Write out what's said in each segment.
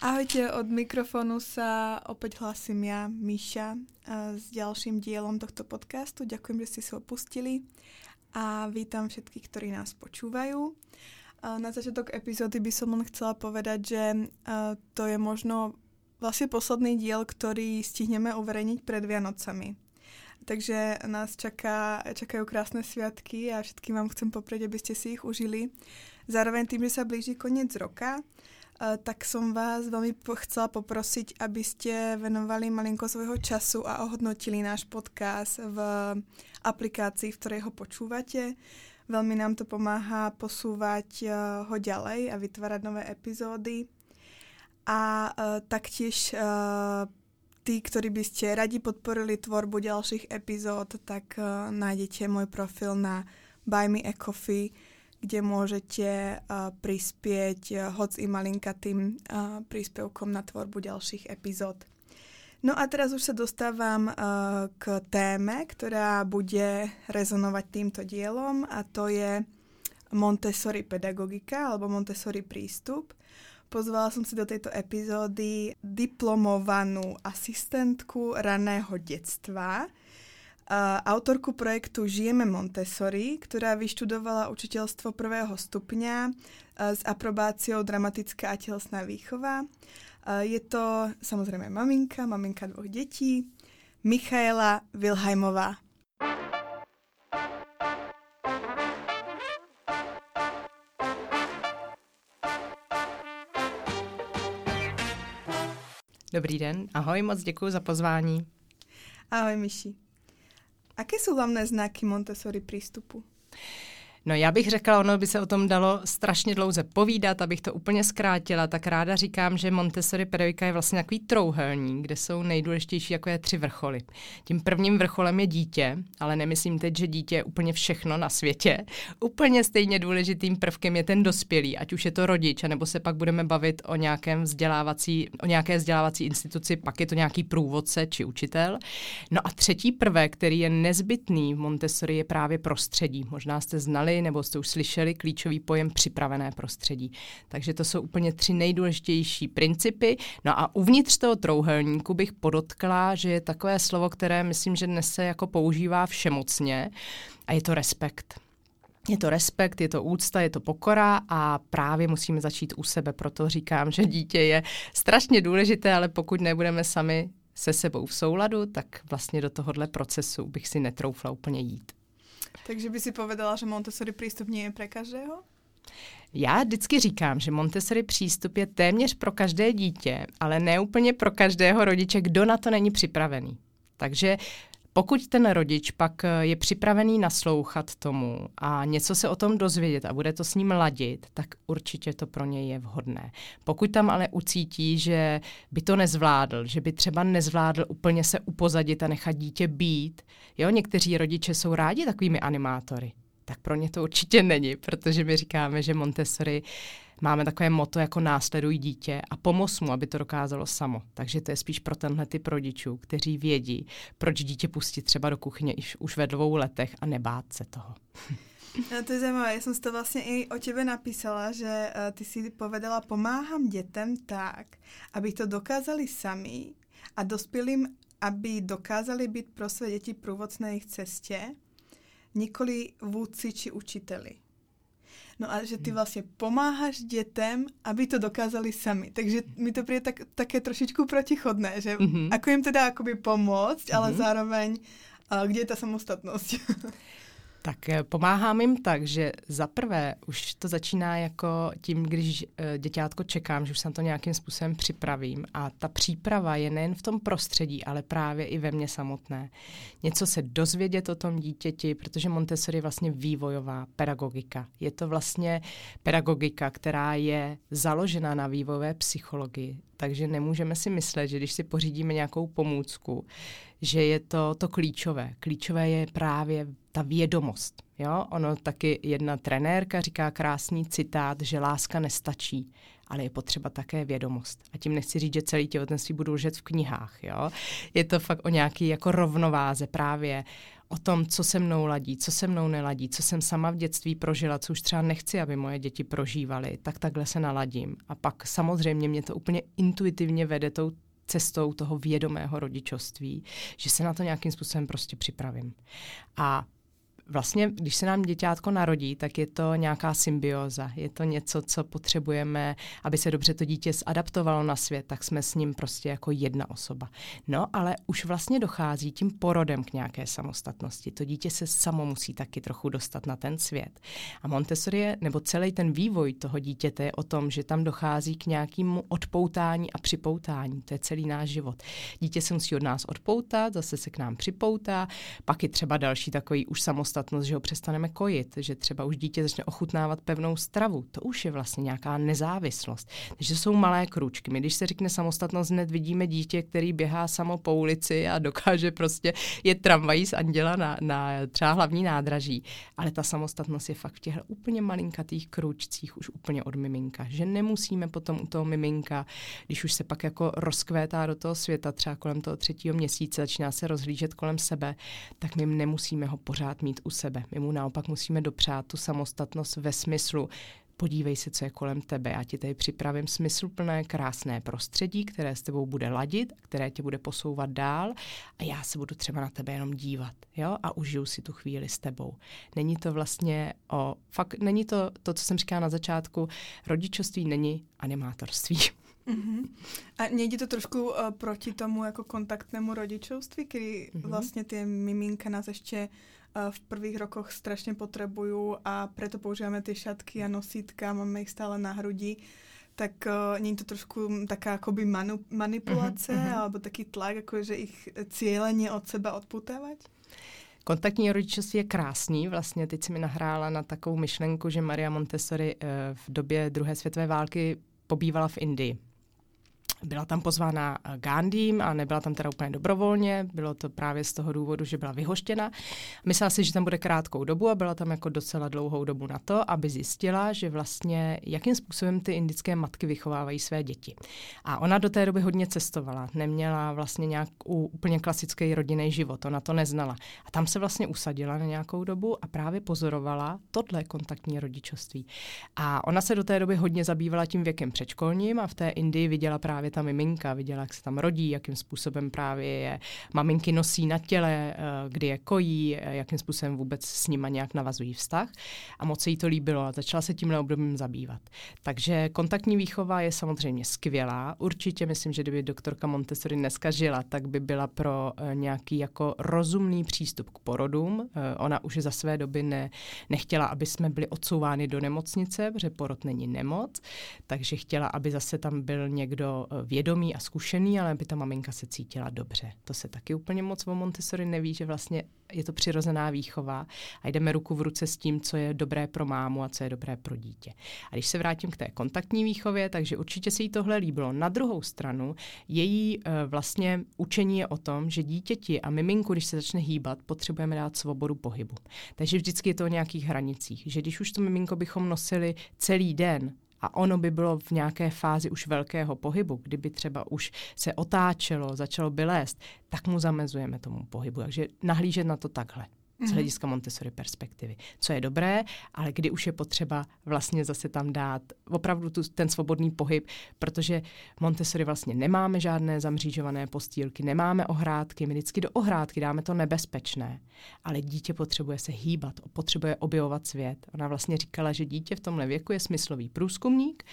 Ahojte, od mikrofonu sa opäť hlasím ja, Míša, s ďalším dielom tohto podcastu. Ďakujem, že ste si ho pustili a vítam všetkých, ktorí nás počúvajú. Na začiatok epizódy by som len chcela povedať, že to je možno vlastne posledný diel, ktorý stihneme uverejniť pred Vianocami. Takže nás čaká, čakajú krásne sviatky a všetkým vám chcem poprieť, aby ste si ich užili. Zároveň tým, že sa blíži koniec roka, tak som vás veľmi chcela poprosiť, aby ste venovali malinko svojho času a ohodnotili náš podcast v aplikácii, v ktorej ho počúvate. Veľmi nám to pomáha posúvať ho ďalej a vytvárať nové epizódy. A uh, taktiež uh, tí, ktorí by ste radi podporili tvorbu ďalších epizód, tak nájdete môj profil na Buy Me a Coffee, kde môžete uh, prispieť uh, hoc i malinkatým uh, príspevkom na tvorbu ďalších epizód. No a teraz už sa dostávam uh, k téme, ktorá bude rezonovať týmto dielom a to je Montessori pedagogika alebo Montessori prístup. Pozvala som si do tejto epizódy diplomovanú asistentku raného detstva, autorku projektu Žijeme Montessori, ktorá vyštudovala učiteľstvo prvého stupňa s aprobáciou dramatická a telesná výchova. Je to samozrejme maminka, maminka dvoch detí, Michaela Vilhajmová. Dobrý den, ahoj, moc děkuji za pozvání. Ahoj, Myši. Aké jsou hlavné znaky Montessori přístupu? No já bych řekla, ono by se o tom dalo strašně dlouze povídat, abych to úplně zkrátila, tak ráda říkám, že Montessori pedagogika je vlastně takový trouhelník, kde jsou nejdůležitější jako je tři vrcholy. Tím prvním vrcholem je dítě, ale nemyslím teď, že dítě je úplně všechno na světě. Úplně stejně důležitým prvkem je ten dospělý, ať už je to rodič, nebo se pak budeme bavit o nějakém vzdělávací, o nějaké vzdělávací instituci, pak je to nějaký průvodce či učitel. No a třetí prvek, který je nezbytný v Montessori, je právě prostředí. Možná jste znali znali nebo jste už slyšeli klíčový pojem připravené prostředí. Takže to jsou úplně tři nejdůležitější principy. No a uvnitř toho trouhelníku bych podotkla, že je takové slovo, které myslím, že dnes se jako používá všemocně a je to respekt. Je to respekt, je to úcta, je to pokora a právě musíme začít u sebe. Proto říkám, že dítě je strašně důležité, ale pokud nebudeme sami se sebou v souladu, tak vlastně do tohohle procesu bych si netroufla úplně jít. Takže by si povedala, že Montessori přístup je pro každého? Já vždycky říkám, že Montessori přístup je téměř pro každé dítě, ale ne úplně pro každého rodiče, kdo na to není připravený. Takže pokud ten rodič pak eh, je připravený naslouchat tomu a něco se o tom dozvědět a bude to s ním ladit, tak určitě to pro něj je vhodné. Pokud tam ale ucítí, že by to nezvládl, že by třeba nezvládl úplně se upozadit a nechat dítě být, jo, někteří rodiče jsou rádi takovými animátory, tak pro ně to určitě není, protože my říkáme, že Montessori máme takové moto jako následuj dítě a pomoz mu, aby to dokázalo samo. Takže to je spíš pro tenhle typ rodičů, kteří vědí, proč dítě pustit třeba do kuchyně už, ve dvou letech a nebát se toho. No, to je zajímavé, já jsem si to vlastně i o tebe napísala, že uh, ty si povedala, pomáhám dětem tak, aby to dokázali sami a dospělým, aby dokázali být pro své děti průvodc na jejich cestě, nikoli vůdci či učiteli. No a že ty hmm. vlastně pomáháš dětem, aby to dokázali sami. Takže mi to přijde tak, také trošičku protichodné, že mm-hmm. ako jim teda akoby pomoct, mm-hmm. ale mhm. zároveň, kde je ta samostatnost? Tak eh, pomáhám jim tak, že za prvé už to začíná jako tím, když eh, děťátko čekám, že už se na to nějakým způsobem připravím a ta příprava je nejen v tom prostředí, ale právě i ve mně samotné. Něco se dozvědět o tom dítěti, protože Montessori je vlastně vývojová pedagogika. Je to vlastně pedagogika, která je založena na vývojové psychologii. Takže nemůžeme si myslet, že když si pořídíme nějakou pomůcku, že je to to klíčové. Klíčové je právě ta vědomost. Jo? Ono taky jedna trenérka říká krásný citát, že láska nestačí, ale je potřeba také vědomost. A tím nechci říct, že celý těhotenství budu lžet v knihách. Jo? Je to fakt o nějaký jako rovnováze právě o tom, co se mnou ladí, co se mnou neladí, co jsem sama v dětství prožila, co už třeba nechci, aby moje děti prožívaly, tak takhle se naladím. A pak samozřejmě mě to úplně intuitivně vede tou cestou toho vědomého rodičovství, že se na to nějakým způsobem prostě připravím. A vlastně, když se nám děťátko narodí, tak je to nějaká symbioza. Je to něco, co potřebujeme, aby se dobře to dítě zadaptovalo na svět, tak jsme s ním prostě jako jedna osoba. No, ale už vlastně dochází tím porodem k nějaké samostatnosti. To dítě se samo musí taky trochu dostat na ten svět. A Montessori je, nebo celý ten vývoj toho dítěte je o tom, že tam dochází k nějakému odpoutání a připoutání. To je celý náš život. Dítě se musí od nás odpoutat, zase se k nám připoutá, pak je třeba další takový už samostatný samostatnost, že ho přestaneme kojit, že třeba už dítě začne ochutnávat pevnou stravu. To už je vlastně nějaká nezávislost. Takže jsou malé kručky. My, když se řekne samostatnost, hned vidíme dítě, který běhá samo po ulici a dokáže prostě je tramvají z anděla na, na třeba hlavní nádraží. Ale ta samostatnost je fakt v těch úplně malinkatých kručcích už úplně od miminka. Že nemusíme potom u toho miminka, když už se pak jako rozkvétá do toho světa, třeba kolem toho třetího měsíce, začíná se rozhlížet kolem sebe, tak my nemusíme ho pořád mít u u sebe. My mu naopak musíme dopřát tu samostatnost ve smyslu, podívej se, co je kolem tebe. Já ti tady připravím smysluplné, krásné prostředí, které s tebou bude ladit, které tě bude posouvat dál a já se budu třeba na tebe jenom dívat jo? a užiju si tu chvíli s tebou. Není to vlastně o, fakt není to to, co jsem říkala na začátku, rodičovství není animátorství. Uh-huh. A nejde to trošku uh, proti tomu jako kontaktnému rodičovství, kdy uh-huh. vlastně ty miminka nás ještě v prvých rokoch strašne potrebujú a preto používame tie šatky a nosítka, máme ich stále na hrudi, tak uh, je to trošku taká akoby manu, manipulace uh-huh, uh-huh. alebo taký tlak, ako že ich cíleně od seba odputávať? Kontaktní rodičovství je krásný. Vlastně teď si mi nahrála na takovou myšlenku, že Maria Montessori uh, v době druhé světové války pobývala v Indii. Byla tam pozvána eh, Gandhim a nebyla tam teda úplně dobrovolně, bylo to právě z toho důvodu, že byla vyhoštěna. Myslela si, že tam bude krátkou dobu a byla tam jako docela dlouhou dobu na to, aby zjistila, že vlastně jakým způsobem ty indické matky vychovávají své děti. A ona do té doby hodně cestovala, neměla vlastně nějak úplně klasický rodinný život, ona to neznala. A tam se vlastně usadila na nějakou dobu a právě pozorovala tohle kontaktní rodičovství. A ona se do té doby hodně zabývala tím věkem předškolním a v té Indii viděla právě právě ta miminka, viděla, jak se tam rodí, jakým způsobem právě je maminky nosí na těle, eh, kdy je kojí, eh, jakým způsobem vůbec s nima nějak navazují vztah. A moc se jí to líbilo a začala se tímhle obdobím zabývat. Takže kontaktní výchova je samozřejmě skvělá. Určitě myslím, že kdyby doktorka Montessori dneska žila, tak by byla pro eh, nějaký jako rozumný přístup k porodům. Ona už za své doby ne, nechtěla, aby jsme byli odsouváni do nemocnice, protože porod není nemoc, takže chtěla, aby zase tam byl někdo vědomý a zkušený, ale aby ta maminka se cítila dobře. To se taky úplně moc o Montessori neví, že vlastně je to přirozená výchova a jdeme ruku v ruce s tím, co je dobré pro mámu a co je dobré pro dítě. A když se vrátím k té kontaktní výchově, takže určitě se jí tohle líbilo. Na druhou stranu, její uh, vlastně učení je o tom, že dítěti a miminku, když se začne hýbat, potřebujeme dát svobodu pohybu. Takže vždycky je to o nějakých hranicích. Že když už to miminko bychom nosili celý den, a ono by bylo v nějaké fázi už velkého pohybu, kdyby třeba už se otáčelo, začalo by lézt, tak mu zamezujeme tomu pohybu. Takže nahlížet na to takhle z mhm. hlediska Montessori perspektivy. Co je dobré, ale kdy už je potřeba vlastně zase tam dát opravdu tu, ten svobodný pohyb, protože Montessori vlastně nemáme žádné zamřížované postýlky, nemáme ohrádky, my vždycky do ohrádky dáme to nebezpečné, ale dítě potřebuje se hýbat, potřebuje objevovat svět. Ona vlastně říkala, že dítě v tomhle věku je smyslový průzkumník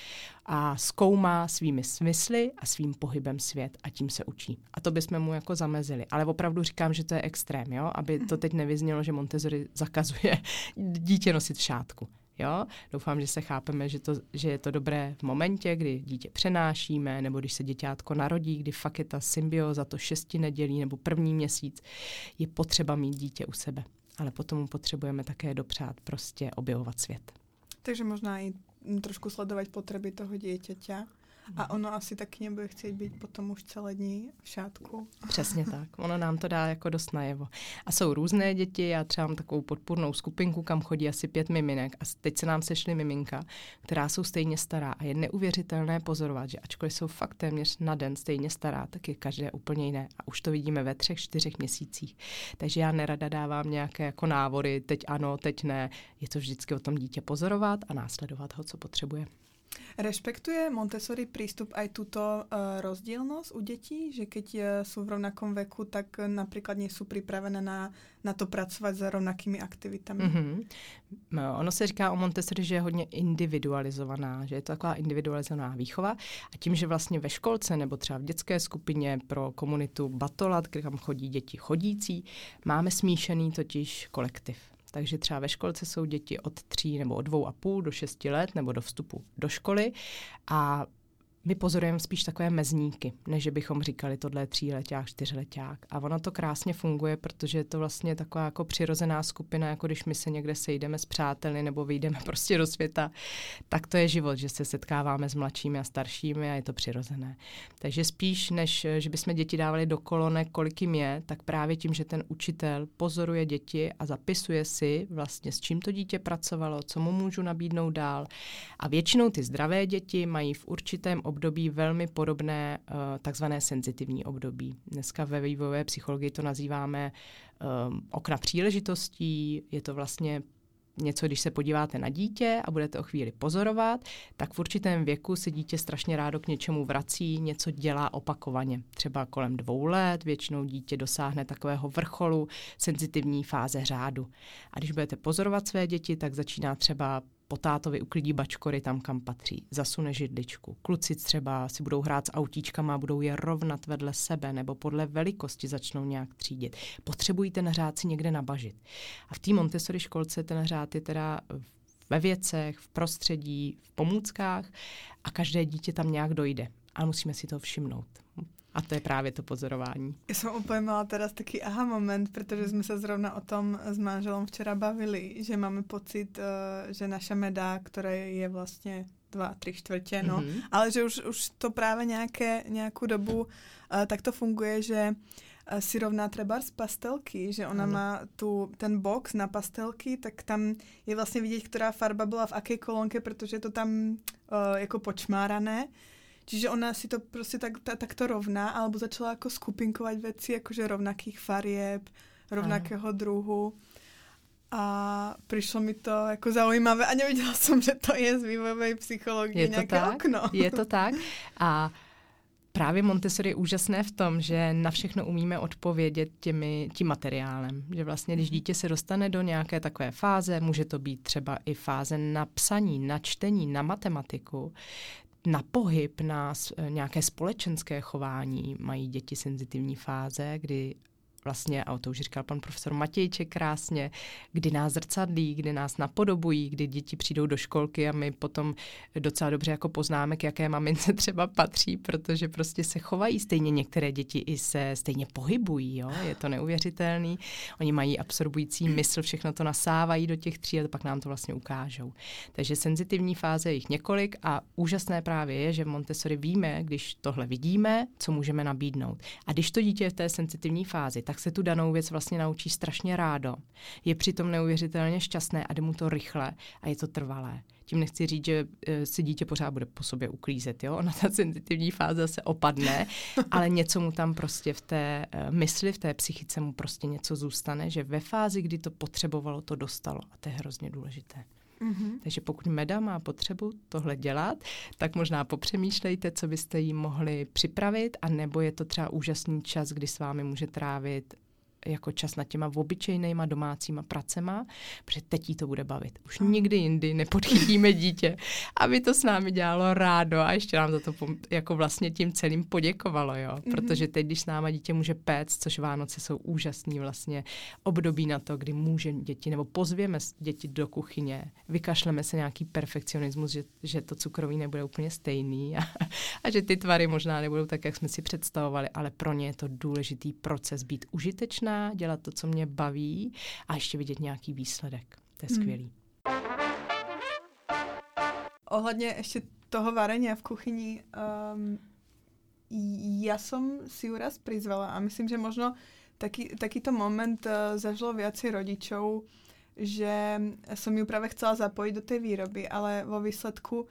a zkoumá svými smysly a svým pohybem svět a tím se učí. A to bychom mu jako zamezili. Ale opravdu říkám, že to je extrém, jo? aby to teď nevyznělo, že Montessori zakazuje dítě nosit v šátku. Jo? Doufám, že se chápeme, že, to, že je to dobré v momentě, kdy dítě přenášíme, nebo když se děťátko narodí, kdy fakt je ta symbioza, to šesti nedělí nebo první měsíc, je potřeba mít dítě u sebe. Ale potom potřebujeme také dopřát prostě objevovat svět. Takže možná i trošku sledovat potřeby toho dítěťa A ono asi taky nebude chtít být potom už celé dní v šátku. Přesně tak. Ono nám to dá jako dost najevo. A jsou různé děti, já třeba mám takovou podpůrnou skupinku, kam chodí asi pět miminek a teď se nám sešly miminka, která jsou stejně stará a je neuvěřitelné pozorovat, že ačkoliv jsou fakt téměř na den stejně stará, tak je každé úplně jiné. A už to vidíme ve třech, čtyřech měsících. Takže já nerada dávám nějaké jako návody, teď ano, teď ne. Je to vždycky o tom dítě pozorovat a následovat ho, co potřebuje. Rešpektuje Montessori prístup aj túto uh, rozdielnosť u detí, že keď uh, sú v rovnakom veku, tak napríklad nie sú pripravené na, na to pracovat s rovnakými aktivitami? Mm-hmm. No, ono se říká o Montessori, že je hodně individualizovaná, že je to taková individualizovaná výchova a tím, že vlastně ve školce nebo třeba v dětské skupině pro komunitu Batolat, kam chodí děti chodící, máme smíšený totiž kolektiv. Takže třeba ve školce jsou děti od tří nebo od dvou a půl do šesti let nebo do vstupu do školy. A my pozorujeme spíš takové mezníky, než bychom říkali, tohle je tříleták, čtyřleták. A ono to krásně funguje, protože je to vlastně taková jako přirozená skupina, jako když my se někde sejdeme s přáteli nebo vyjdeme prostě do světa, tak to je život, že se setkáváme s mladšími a staršími a je to přirozené. Takže spíš, než že bychom děti dávali do kolonek, kolik jim je, tak právě tím, že ten učitel pozoruje děti a zapisuje si vlastně, s čím to dítě pracovalo, co mu můžu nabídnout dál. A většinou ty zdravé děti mají v určitém období velmi podobné uh, takzvané senzitivní období. Dneska ve vývojové psychologii to nazýváme um, okna příležitostí, je to vlastně něco, když se podíváte na dítě a budete o chvíli pozorovat, tak v určitém věku se dítě strašně rádo k něčemu vrací, něco dělá opakovaně. Třeba kolem dvou let většinou dítě dosáhne takového vrcholu senzitivní fáze řádu. A když budete pozorovat své děti, tak začíná třeba po tátovi uklidí bačkory tam, kam patří, zasune židličku. Kluci třeba si budou hrát s autíčkama a budou je rovnat vedle sebe nebo podle velikosti začnou nějak třídit. Potřebují ten řád si někde nabažit. A v té Montessori školce ten řád je teda ve věcech, v prostředí, v pomůckách a každé dítě tam nějak dojde. A musíme si to všimnout. A to je právě to pozorování. Já jsem úplně mala teraz taký aha moment, protože jsme se zrovna o tom s manželom včera bavili, že máme pocit, uh, že naša meda, která je vlastně dva, tři čtvrtě, no, mm-hmm. ale že už, už to právě nějaké, nějakou dobu uh, tak to funguje, že uh, si rovná třeba z pastelky, že ona ano. má tu, ten box na pastelky, tak tam je vlastně vidět, která farba byla v aké kolonke, protože je to tam uh, jako počmárané. Čiže ona si to prostě tak, tak, takto rovná, alebo začala jako skupinkovat věci, jakože rovnakých farieb, rovnakého Aha. druhu. A přišlo mi to jako zaujímavé a nevěděla jsem, že to je z vývojové psychologie je to nějaké tak? okno. Je to tak. A právě Montessori je úžasné v tom, že na všechno umíme odpovědět těmi, tím materiálem. Že vlastně, když dítě se dostane do nějaké takové fáze, může to být třeba i fáze na psaní, na čtení, na matematiku, na pohyb, na nějaké společenské chování mají děti senzitivní fáze, kdy vlastně, a to už říkal pan profesor Matějček krásně, kdy nás zrcadlí, kdy nás napodobují, kdy děti přijdou do školky a my potom docela dobře jako poznáme, k jaké mamince třeba patří, protože prostě se chovají stejně některé děti i se stejně pohybují, jo? je to neuvěřitelný. Oni mají absorbující mysl, všechno to nasávají do těch tří a pak nám to vlastně ukážou. Takže senzitivní fáze je jich několik a úžasné právě je, že v Montessori víme, když tohle vidíme, co můžeme nabídnout. A když to dítě je v té senzitivní fázi, tak tak se tu danou věc vlastně naučí strašně rádo. Je přitom neuvěřitelně šťastné a jde mu to rychle a je to trvalé. Tím nechci říct, že eh, si dítě pořád bude po sobě uklízet, jo? Ona ta senzitivní fáze se opadne, ale něco mu tam prostě v té eh, mysli, v té psychice mu prostě něco zůstane, že ve fázi, kdy to potřebovalo, to dostalo. A to je hrozně důležité. Mm-hmm. Takže pokud Meda má potřebu tohle dělat, tak možná popřemýšlejte, co byste jí mohli připravit, a nebo je to třeba úžasný čas, kdy s vámi může trávit jako čas nad těma obyčejnýma domácíma pracema, protože teď jí to bude bavit. Už nikdy jindy nepodchytíme dítě, aby to s námi dělalo rádo a ještě nám za to jako vlastně tím celým poděkovalo, jo. Mm-hmm. Protože teď, když s náma dítě může péct, což Vánoce jsou úžasný vlastně období na to, kdy může děti, nebo pozvěme děti do kuchyně, vykašleme se nějaký perfekcionismus, že, že to cukroví nebude úplně stejný a, a že ty tvary možná nebudou tak, jak jsme si představovali, ale pro ně je to důležitý proces být užitečná dělat to, co mě baví a ještě vidět nějaký výsledek. To je hmm. skvělý. ohledně ještě toho varenia v kuchyni, um, ja som si ju raz prizvala a myslím, že možno taký, takýto moment uh, zažilo viacej rodičov, že som ju práve chcela zapojiť do tej výroby, ale vo výsledku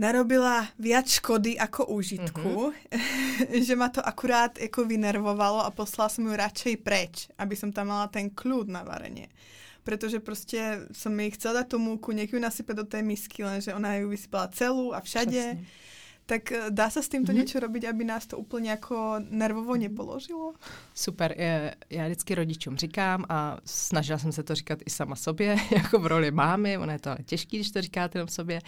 narobila viac škody ako užitku, mm-hmm. že ma to akurát jako vynervovalo a poslala som ju radšej preč, aby som tam mala ten kľud na varenie. Pretože prostě som jej chcela dať tú múku, nech ju nasype do tej misky, lenže ona ju vysypala celú a všade. Přesně. Tak eh, dá se s tímto mm-hmm. něco robiť, aby nás to úplně jako nervovo nepoložilo? Super, já vždycky rodičům říkám a snažila jsem se to říkat i sama sobě, jako v roli mámy, ono je to ale těžké, když to říkáte jenom sobě.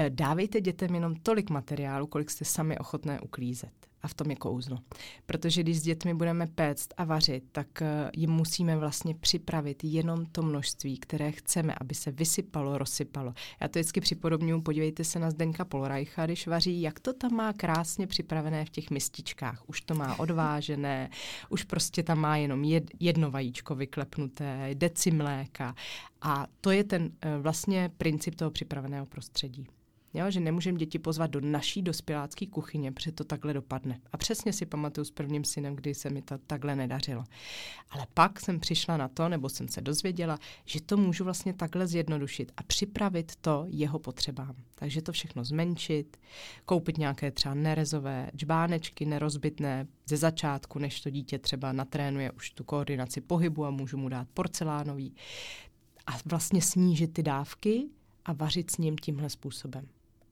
Eh, dávejte dětem jenom tolik materiálu, kolik jste sami ochotné uklízet. A v tom je kouzlo. Protože když s dětmi budeme péct a vařit, tak eh, jim musíme vlastně připravit jenom to množství, které chceme, aby se vysypalo, rozsypalo. Já to vždycky připodobňuji, podívejte se na Zdeňka Polrajcha, když vaří, jak to tam má krásně připravené v těch mističkách. Už to má odvážené, už prostě tam má jenom jedno vajíčko vyklepnuté, deci mléka. A to je ten eh, vlastně princip toho připraveného prostředí. Jo, že nemůžeme děti pozvat do naší dospělácké kuchyně, protože to takhle dopadne. A přesně si pamatuju s prvním synem, kdy se mi to takhle nedařilo. Ale pak jsem přišla na to, nebo jsem se dozvěděla, že to můžu vlastně takhle zjednodušit a připravit to jeho potřebám. Takže to všechno zmenšit, koupit nějaké třeba nerezové džbánečky, nerozbitné ze začátku, než to dítě třeba natrénuje už tu koordinaci pohybu a můžu mu dát porcelánový. A vlastně snížit ty dávky a vařit s ním tímhle způsobem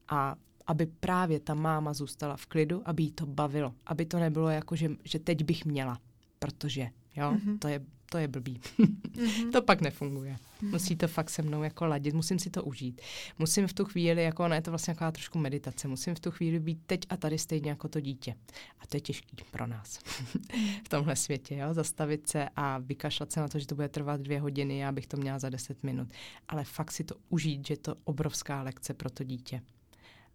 a aby právě ta máma zůstala v klidu, aby jí to bavilo, aby to nebylo jako, že, že teď bych měla, protože, jo, mm-hmm. to je to je blbý. mm-hmm. to pak nefunguje. Mm-hmm. Musí to fakt se mnou jako ladit, musím si to užít. Musím v tu chvíli, jako ona je to vlastně taková trošku meditace, musím v tu chvíli být teď a tady stejně jako to dítě. A to je těžký pro nás v tomhle světě, jo? zastavit se a vykašlat se na to, že to bude trvat dvě hodiny, já bych to měla za deset minut. Ale fakt si to užít, že je to obrovská lekce pro to dítě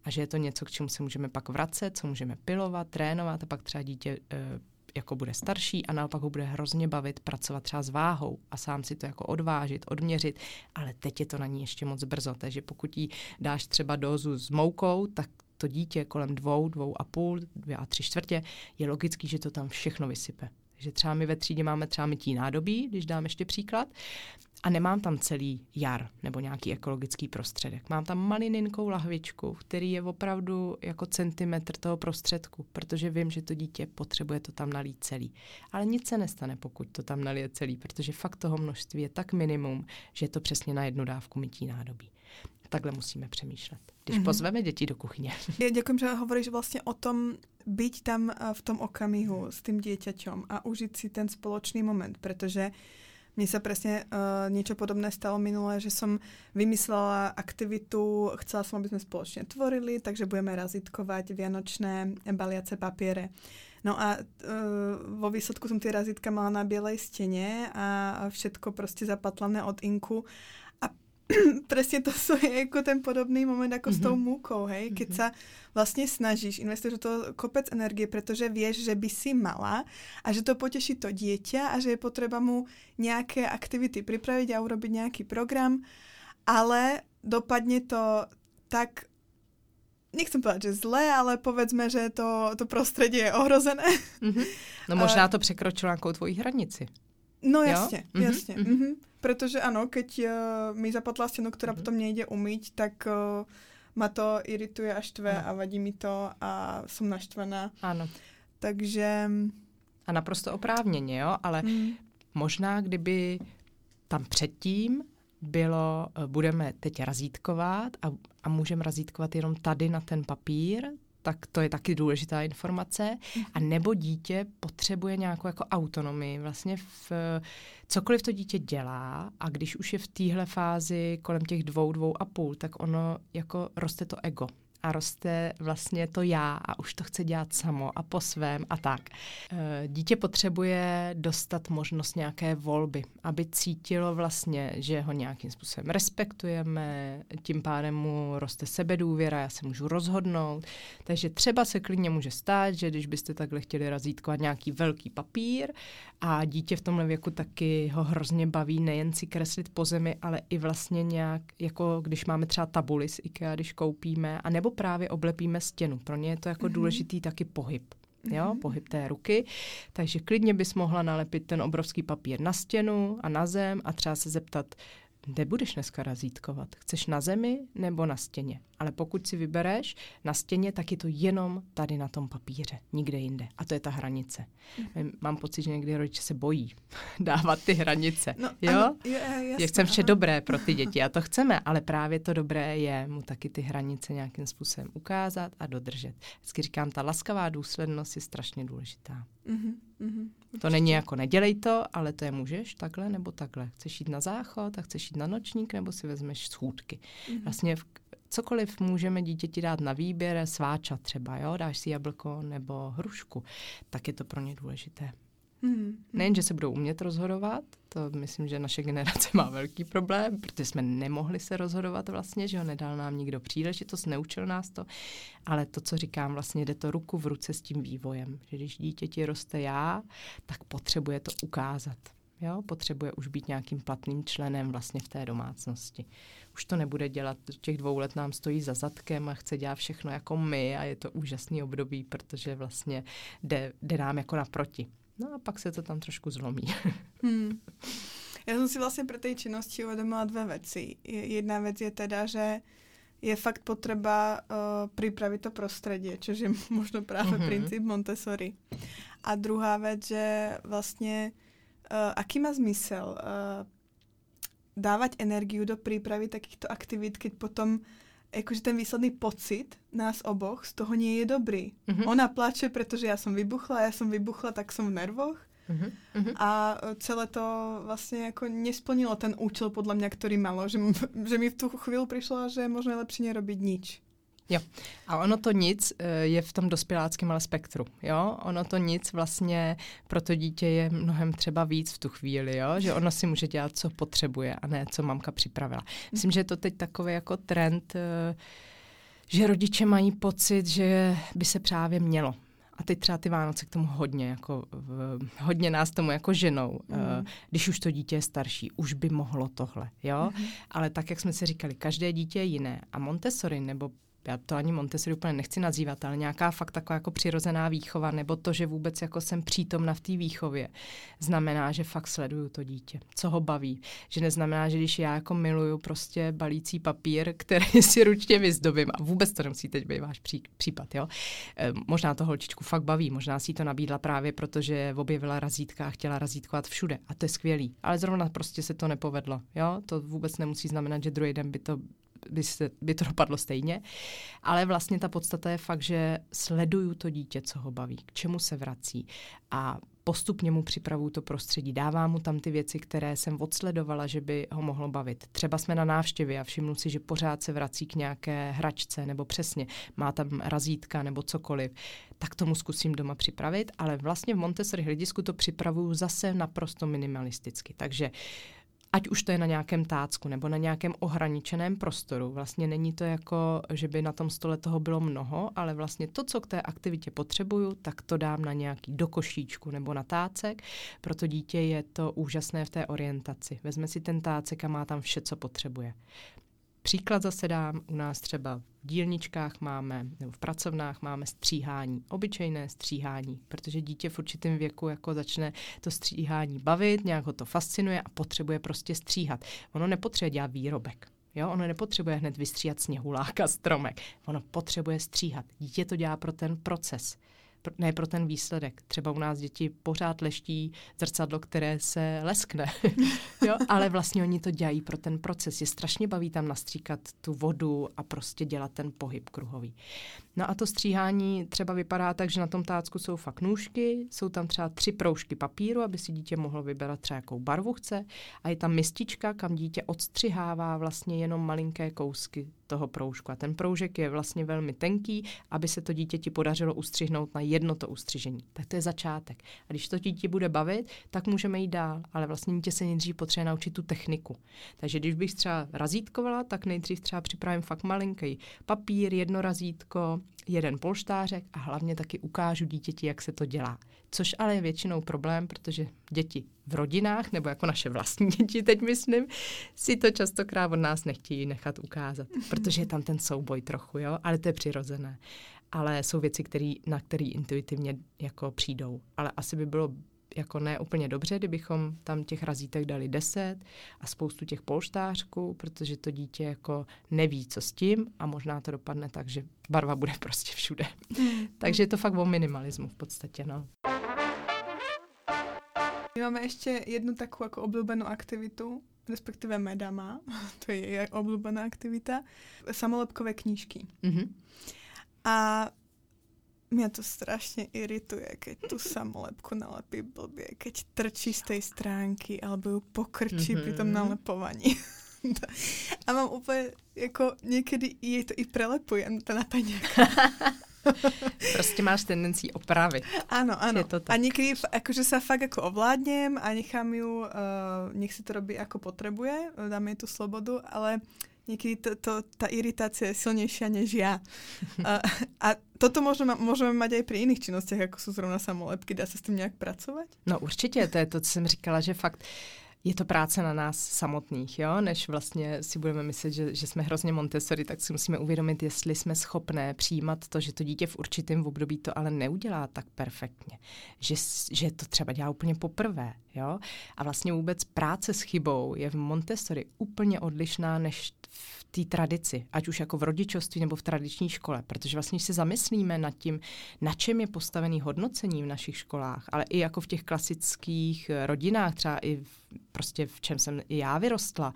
a že je to něco, k čemu se můžeme pak vracet, co můžeme pilovat, trénovat a pak třeba dítě e, jako bude starší a naopak ho bude hrozně bavit pracovat třeba s váhou a sám si to jako odvážit, odměřit, ale teď je to na ní ještě moc brzo, takže pokud jí dáš třeba dozu s moukou, tak to dítě kolem dvou, dvou a půl, dvě a tři čtvrtě, je logický, že to tam všechno vysype. Takže třeba my ve třídě máme třeba mytí nádobí, když dám ještě příklad, a nemám tam celý jar nebo nějaký ekologický prostředek. Mám tam malininkou lahvičku, který je opravdu jako centimetr toho prostředku, protože vím, že to dítě potřebuje to tam nalít celý. Ale nic se nestane, pokud to tam nalije celý, protože fakt toho množství je tak minimum, že je to přesně na jednu dávku mytí nádobí. Takhle musíme přemýšlet. Když mm-hmm. pozveme děti do kuchyně. Já děkuji, že hovoríš vlastně o tom být tam v tom okamihu s tím dieťaťom a užít si ten společný moment, protože uh, mne sa presne uh, niečo podobné stalo minule, že som vymyslela aktivitu, chcela som, aby sme spoločne tvorili, takže budeme razitkovať vianočné baliace papiere. No a uh, vo výsledku som tie razítka mala na bielej stene a všetko prostě zapatlané od inku presne to je jako ten podobný moment jako mm-hmm. s tou mhm. múkou, hej, keď mm-hmm. sa vlastně snažíš, investuješ do toho kopec energie, protože vieš, že by si mala a že to poteší to dieťa a že je potreba mu nějaké aktivity připravit a urobiť nějaký program, ale dopadne to tak nechcem povedať, že zlé, ale povedzme, že to, to prostředí je ohrozené. Mm-hmm. No možná to překročilo nějakou tvoji hranici. No jasně, jo? jasně. Mm-hmm. Mm-hmm. Protože ano, keď uh, mi zapadla stěnu, která mm-hmm. potom nejde umyť, tak uh, ma to irituje a štve mm. a vadí mi to a jsem naštvaná. Ano. Takže... A naprosto oprávněně, jo, ale mm. možná kdyby tam předtím bylo, eh, budeme teď razítkovat a, a můžeme razítkovat jenom tady na ten papír, tak to je taky důležitá informace. A mhm. nebo dítě potřebuje nějakou jako autonomii. Vlastně v cokoliv to dítě dělá a když už je v téhle fázi kolem těch dvou, dvou a půl, tak ono jako roste to ego. A roste vlastně to já a už to chce dělat samo a po svém a tak. E, dítě potřebuje dostat možnost nějaké volby, aby cítilo vlastně, že ho nějakým způsobem respektujeme, tím pádem mu roste sebedůvěra, já se můžu rozhodnout. Takže třeba se klidně může stát, že když byste takhle chtěli razítkovat nějaký velký papír a dítě v tomhle věku taky ho hrozně baví nejen si kreslit po zemi, ale i vlastně nějak, jako když máme třeba tabuli z IKEA, když koupíme, a nebo právě oblepíme stěnu. Pro ně je to jako mm-hmm. důležitý taky pohyb. Jo, mm-hmm. pohyb té ruky. Takže klidně bys mohla nalepit ten obrovský papír na stěnu a na zem a třeba se zeptat, kde budeš dneska razítkovat? Chceš na zemi nebo na stěně? Ale pokud si vybereš na stěně, tak je to jenom tady na tom papíře, nikde jinde. A to je ta hranice. Mm. Mám pocit, že někdy rodiče se bojí dávat ty hranice. No, jo? Ano, je, jasný, Jak chcem vše dobré pro ty děti a to chceme, ale právě to dobré je mu taky ty hranice nějakým způsobem ukázat a dodržet. Vždycky říkám, ta laskavá důslednost je strašně důležitá. Mm-hmm, mm-hmm, to není jako nedělej to, ale to je můžeš takhle nebo takhle. Chceš jít na záchod a chceš jít na nočník nebo si vezmeš schůdky. Mm-hmm. Vlastně v, cokoliv můžeme dítěti dát na výběr, sváča třeba, jo, dáš si jablko nebo hrušku, tak je to pro ně důležité. Hmm. Nejen, že se budou umět rozhodovat, to myslím, že naše generace má velký problém, protože jsme nemohli se rozhodovat vlastně, že ho nedal nám nikdo příležitost, neučil nás to, ale to, co říkám, vlastně jde to ruku v ruce s tím vývojem, že když dítěti roste já, tak potřebuje to ukázat. Jo? Potřebuje už být nějakým platným členem vlastně v té domácnosti. Už to nebude dělat, těch dvou let nám stojí za zadkem a chce dělat všechno jako my a je to úžasný období, protože vlastně jde, jde nám jako naproti. No a pak se to tam trošku zlomí. Hmm. Já jsem si vlastně pro té činnosti uvědomila dvě věci. Jedna věc je teda, že je fakt potřeba uh, připravit to prostředí, což je možno právě mm-hmm. princíp Montessori. A druhá věc, že vlastně aký má zmysel uh, dávať energiu do prípravy takýchto aktivít, keď potom jakože ten výsledný pocit nás oboch z toho nie je dobrý. Mm-hmm. Ona plače, protože já jsem vybuchla, já jsem vybuchla, tak jsem v nervoch. Mm-hmm. A celé to vlastně jako nesplnilo ten účel podle mě, který malo. Že, že mi v tu chvíli přišlo, že je možná lepší nerobit nič. Jo. A ono to nic eh, je v tom dospěláckém ale spektru. Jo? Ono to nic vlastně pro to dítě je mnohem třeba víc v tu chvíli, jo? že ono si může dělat, co potřebuje a ne, co mamka připravila. Myslím, že je to teď takový jako trend, eh, že rodiče mají pocit, že by se právě mělo. A teď třeba ty Vánoce k tomu hodně, jako, hodně nás tomu jako ženou. Mm. Když už to dítě je starší, už by mohlo tohle, jo? Mm. Ale tak, jak jsme si říkali, každé dítě je jiné. A Montessori nebo já to ani Montessori úplně nechci nazývat, ale nějaká fakt taková jako přirozená výchova, nebo to, že vůbec jako jsem přítomna v té výchově, znamená, že fakt sleduju to dítě, co ho baví. Že neznamená, že když já jako miluju prostě balící papír, který si ručně vyzdobím, a vůbec to nemusí teď být váš pří, případ, jo. E, možná to holčičku fakt baví, možná si to nabídla právě, protože objevila razítka a chtěla razítkovat všude a to je skvělý. Ale zrovna prostě se to nepovedlo, jo. To vůbec nemusí znamenat, že druhý den by to by, se, by to dopadlo stejně. Ale vlastně ta podstata je fakt, že sleduju to dítě, co ho baví, k čemu se vrací a postupně mu připravuju to prostředí, dávám mu tam ty věci, které jsem odsledovala, že by ho mohlo bavit. Třeba jsme na návštěvě a všimnu si, že pořád se vrací k nějaké hračce nebo přesně má tam razítka nebo cokoliv, tak tomu zkusím doma připravit, ale vlastně v Montessori hledisku to připravuju zase naprosto minimalisticky. Takže ať už to je na nějakém tácku nebo na nějakém ohraničeném prostoru. Vlastně není to jako, že by na tom stole toho bylo mnoho, ale vlastně to, co k té aktivitě potřebuju, tak to dám na nějaký do košíčku nebo na tácek. Pro to dítě je to úžasné v té orientaci. Vezme si ten tácek a má tam vše, co potřebuje. Příklad zase dám, u nás třeba v dílničkách máme, nebo v pracovnách máme stříhání, obyčejné stříhání, protože dítě v určitém věku jako začne to stříhání bavit, nějak ho to fascinuje a potřebuje prostě stříhat. Ono nepotřebuje dělat výrobek. Jo, ono nepotřebuje hned vystříhat sněhuláka, stromek. Ono potřebuje stříhat. Dítě to dělá pro ten proces ne pro ten výsledek. Třeba u nás děti pořád leští zrcadlo, které se leskne, jo? ale vlastně oni to dělají pro ten proces. Je strašně baví tam nastříkat tu vodu a prostě dělat ten pohyb kruhový. No a to stříhání třeba vypadá tak, že na tom tácku jsou fakt nůžky, jsou tam třeba tři proužky papíru, aby si dítě mohlo vybrat třeba jakou barvu chce a je tam mistička, kam dítě odstřihává vlastně jenom malinké kousky toho proužku. A ten proužek je vlastně velmi tenký, aby se to dítěti podařilo ustřihnout na jedno to ustřižení. Tak to je začátek. A když to dítě bude bavit, tak můžeme jít dál. Ale vlastně dítě se nejdřív potřebuje naučit tu techniku. Takže když bych třeba razítkovala, tak nejdřív třeba připravím fakt malinký papír, jedno razítko, jeden polštářek a hlavně taky ukážu dítěti, jak se to dělá. Což ale je většinou problém, protože děti v rodinách, nebo jako naše vlastní děti teď myslím, si to častokrát od nás nechtějí nechat ukázat, protože je tam ten souboj trochu, jo, ale to je přirozené. Ale jsou věci, který, na které intuitivně jako přijdou. Ale asi by bylo jako ne úplně dobře, kdybychom tam těch razítek dali deset a spoustu těch polštářků, protože to dítě jako neví, co s tím a možná to dopadne tak, že barva bude prostě všude. Takže je to fakt o minimalismu v podstatě, no. My máme ještě jednu takovou jako oblíbenou aktivitu, respektive Meda má, to je oblíbená aktivita, samolepkové knížky. Mm-hmm. A mě to strašně irituje, keď tu samolepku nalepí blbě, keď trčí z té stránky alebo ju pokrčí mm-hmm. při tom nalepovaní. A mám úplně, jako někdy jej to i prelepuje na paňáka. prostě máš tendenci opravit. Ano, ano. Je to tak. A někdy akože sa fakt jako ovládnem a nechám ju, uh, nech si to robí jako potrebuje, dám jej tu slobodu, ale niekedy to, to, tá iritácia je silnejšia než ja. a, a toto môžeme, môžeme mať aj pri iných činnostiach, ako sú zrovna samolepky. Dá sa s tým nějak pracovat? No určitě, to je to, co jsem říkala, že fakt je to práce na nás samotných, jo? než vlastně si budeme myslet, že, že jsme hrozně Montessori, tak si musíme uvědomit, jestli jsme schopné přijímat to, že to dítě v určitém období to ale neudělá tak perfektně, že, že to třeba dělá úplně poprvé. Jo? A vlastně vůbec práce s chybou je v Montessori úplně odlišná než té tradici, ať už jako v rodičovství nebo v tradiční škole, protože vlastně, když se zamyslíme nad tím, na čem je postavený hodnocení v našich školách, ale i jako v těch klasických rodinách, třeba i v, prostě v čem jsem i já vyrostla,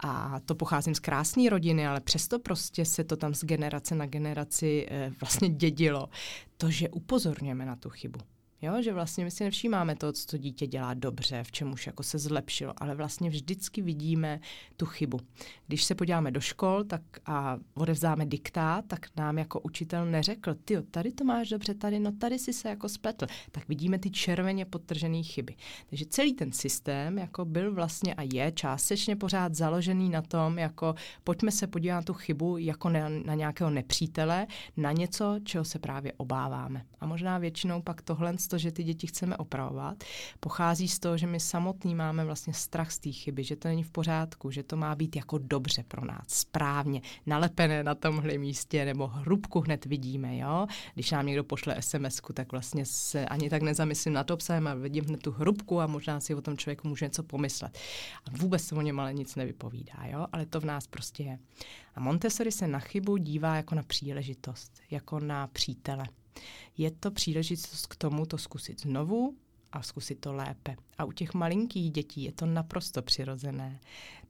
a to pocházím z krásné rodiny, ale přesto prostě se to tam z generace na generaci e, vlastně dědilo, to, že upozorňujeme na tu chybu. Jo, že vlastně my si nevšímáme to, co dítě dělá dobře, v čem už jako se zlepšilo, ale vlastně vždycky vidíme tu chybu. Když se podíváme do škol tak a odevzdáme diktát, tak nám jako učitel neřekl, ty tady to máš dobře, tady, no tady si se jako spletl. Tak vidíme ty červeně podtržené chyby. Takže celý ten systém jako byl vlastně a je částečně pořád založený na tom, jako pojďme se podívat na tu chybu jako na, na nějakého nepřítele, na něco, čeho se právě obáváme. A možná většinou pak tohle to, že ty děti chceme opravovat, pochází z toho, že my samotní máme vlastně strach z té chyby, že to není v pořádku, že to má být jako dobře pro nás, správně, nalepené na tomhle místě, nebo hrubku hned vidíme, jo. Když nám někdo pošle sms tak vlastně se ani tak nezamyslím nad obsahem a vidím hned tu hrubku a možná si o tom člověku může něco pomyslet. A vůbec se o něm ale nic nevypovídá, jo, ale to v nás prostě je. A Montessori se na chybu dívá jako na příležitost, jako na přítele je to příležitost k tomu to zkusit znovu a zkusit to lépe. A u těch malinkých dětí je to naprosto přirozené.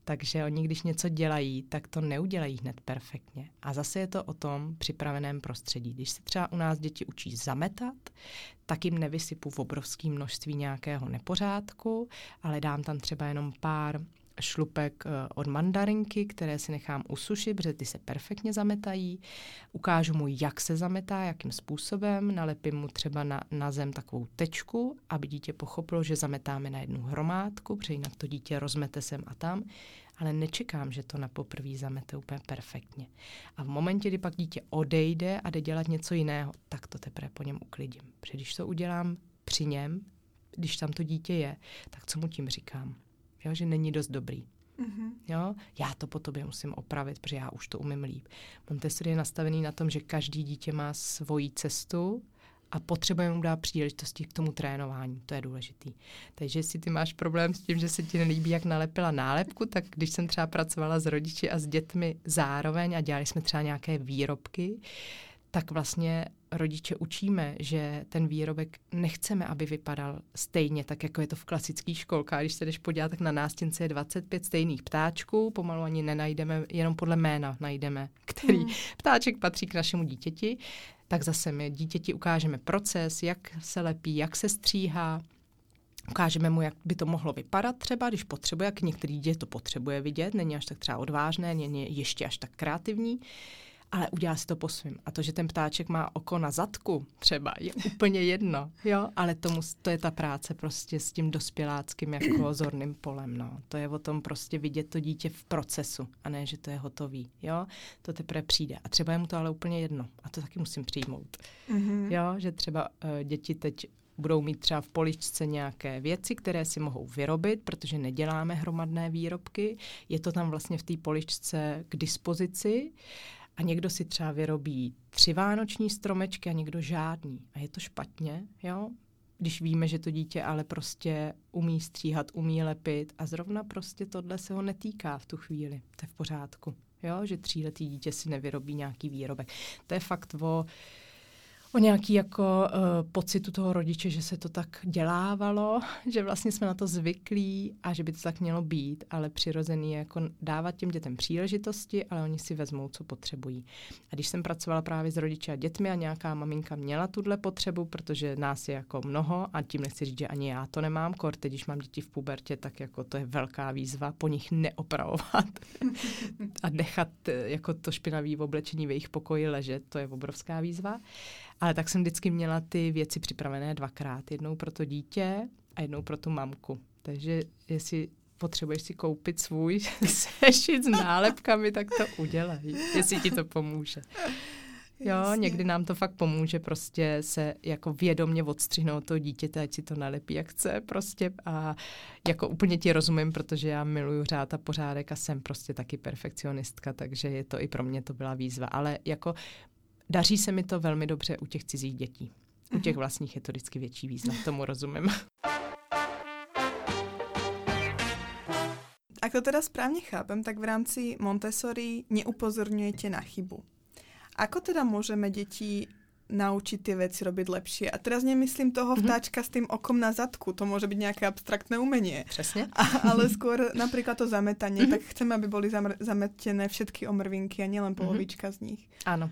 Takže oni, když něco dělají, tak to neudělají hned perfektně. A zase je to o tom připraveném prostředí. Když se třeba u nás děti učí zametat, tak jim nevysypu v obrovském množství nějakého nepořádku, ale dám tam třeba jenom pár šlupek eh, od mandarinky, které si nechám usušit, protože ty se perfektně zametají. Ukážu mu, jak se zametá, jakým způsobem. Nalepím mu třeba na, na zem takovou tečku, aby dítě pochopilo, že zametáme na jednu hromádku, protože jinak to dítě rozmete sem a tam. Ale nečekám, že to na poprvé zamete úplně perfektně. A v momentě, kdy pak dítě odejde a jde dělat něco jiného, tak to teprve po něm uklidím. Protože když to udělám při něm, když tam to dítě je, tak co mu tím říkám? Jo, že není dost dobrý. Mm-hmm. Jo? Já to po tobě musím opravit, protože já už to umím líp. Montessori je nastavený na tom, že každý dítě má svoji cestu a potřebujeme mu dát příležitosti k tomu trénování. To je důležitý. Takže jestli ty máš problém s tím, že se ti nelíbí, jak nalepila nálepku, tak když jsem třeba pracovala s rodiči a s dětmi zároveň a dělali jsme třeba nějaké výrobky, tak vlastně rodiče učíme, že ten výrobek nechceme, aby vypadal stejně, tak jako je to v klasické školkách. Když se jdeš podívat, tak na nástěnce je 25 stejných ptáčků, pomalu ani nenajdeme, jenom podle jména najdeme, který hmm. ptáček patří k našemu dítěti. Tak zase my dítěti ukážeme proces, jak se lepí, jak se stříhá, Ukážeme mu, jak by to mohlo vypadat třeba, když potřebuje, jak některý dítě to potřebuje vidět, není až tak třeba odvážné, není ještě až tak kreativní ale udělá si to po svým. A to, že ten ptáček má oko na zadku třeba, je úplně jedno, jo, ale tomu, to je ta práce prostě s tím dospěláckým jako zorným polem, no. To je o tom prostě vidět to dítě v procesu a ne, že to je hotový, jo. To teprve přijde. A třeba je mu to ale úplně jedno. A to taky musím přijmout. Mm-hmm. Jo, že třeba uh, děti teď budou mít třeba v poličce nějaké věci, které si mohou vyrobit, protože neděláme hromadné výrobky. Je to tam vlastně v té poličce k dispozici a někdo si třeba vyrobí tři vánoční stromečky a někdo žádný. A je to špatně, jo? Když víme, že to dítě ale prostě umí stříhat, umí lepit a zrovna prostě tohle se ho netýká v tu chvíli. To je v pořádku, jo? Že tříletý dítě si nevyrobí nějaký výrobek. To je fakt o o nějaký jako uh, pocitu toho rodiče, že se to tak dělávalo, že vlastně jsme na to zvyklí a že by to tak mělo být, ale přirozený je jako dávat těm dětem příležitosti, ale oni si vezmou, co potřebují. A když jsem pracovala právě s rodiči a dětmi a nějaká maminka měla tuhle potřebu, protože nás je jako mnoho a tím nechci říct, že ani já to nemám, kor teď, když mám děti v pubertě, tak jako to je velká výzva po nich neopravovat a nechat eh, jako to špinavé oblečení v jejich pokoji ležet, to je obrovská výzva. Ale tak jsem vždycky měla ty věci připravené dvakrát. Jednou pro to dítě a jednou pro tu mamku. Takže jestli potřebuješ si koupit svůj sešit s nálepkami, tak to udělej, jestli ti to pomůže. Jo, Jasně. někdy nám to fakt pomůže prostě se jako vědomně odstřihnout to dítě, ať si to nalepí, jak chce prostě a jako úplně ti rozumím, protože já miluju řád a pořádek a jsem prostě taky perfekcionistka, takže je to i pro mě to byla výzva, ale jako Daří se mi to velmi dobře u těch cizích dětí. U těch mhm. vlastních je to vždycky větší výzva, tomu rozumím. Ak to teda správně chápem, tak v rámci Montessori neupozorňujete na chybu. Ako teda můžeme děti naučiť tie veci robiť lepšie. A teraz nemyslím toho mhm. vtáčka s tým okom na zadku, to môže byť nejaké abstraktné umenie. Přesně. A, ale skôr napríklad to zametanie, mm-hmm. tak chceme, aby boli zamr- zametené všetky omrvinky a nielen mhm. polovička z nich. Ano. Uh,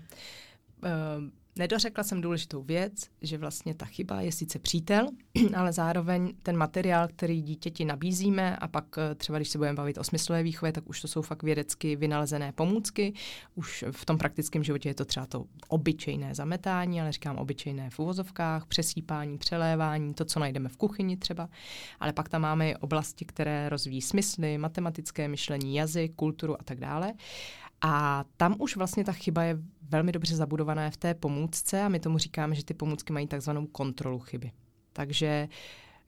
nedořekla jsem důležitou věc, že vlastně ta chyba je sice přítel, ale zároveň ten materiál, který dítěti nabízíme a pak eh, třeba, když se budeme bavit o smyslové výchově, tak už to jsou fakt vědecky vynalezené pomůcky. Už v tom praktickém životě je to třeba to obyčejné zametání, ale říkám obyčejné v uvozovkách, přesípání, přelévání, to, co najdeme v kuchyni třeba. Ale pak tam máme i oblasti, které rozvíjí smysly, matematické myšlení, jazyk, kulturu a tak dále. A tam už vlastně ta chyba je velmi dobře zabudovaná v té pomůcce a my tomu říkáme, že ty pomůcky mají takzvanou kontrolu chyby. Takže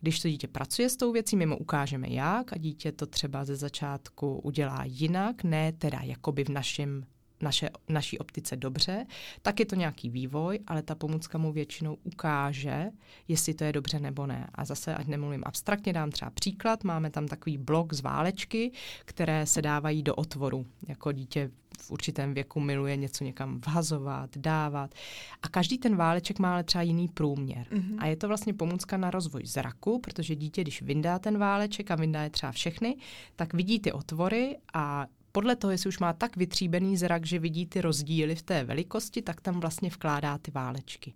když to dítě pracuje s tou věcí, my mu ukážeme jak a dítě to třeba ze začátku udělá jinak, ne teda jakoby v našem naše, naší optice dobře, tak je to nějaký vývoj, ale ta pomůcka mu většinou ukáže, jestli to je dobře nebo ne. A zase, ať nemluvím abstraktně, dám třeba příklad, máme tam takový blok z válečky, které se dávají do otvoru. Jako dítě v určitém věku miluje něco někam vhazovat, dávat. A každý ten váleček má ale třeba jiný průměr. Mm-hmm. A je to vlastně pomůcka na rozvoj zraku, protože dítě, když vyndá ten váleček a vyndá je třeba všechny, tak vidí ty otvory a podle toho, jestli už má tak vytříbený zrak, že vidí ty rozdíly v té velikosti, tak tam vlastně vkládá ty válečky.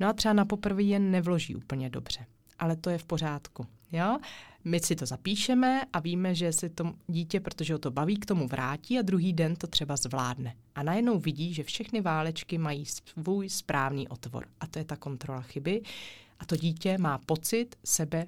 No a třeba na poprvé je nevloží úplně dobře, ale to je v pořádku. Jo? My si to zapíšeme a víme, že se to dítě, protože ho to baví, k tomu vrátí a druhý den to třeba zvládne. A najednou vidí, že všechny válečky mají svůj správný otvor. A to je ta kontrola chyby. A to dítě má pocit sebe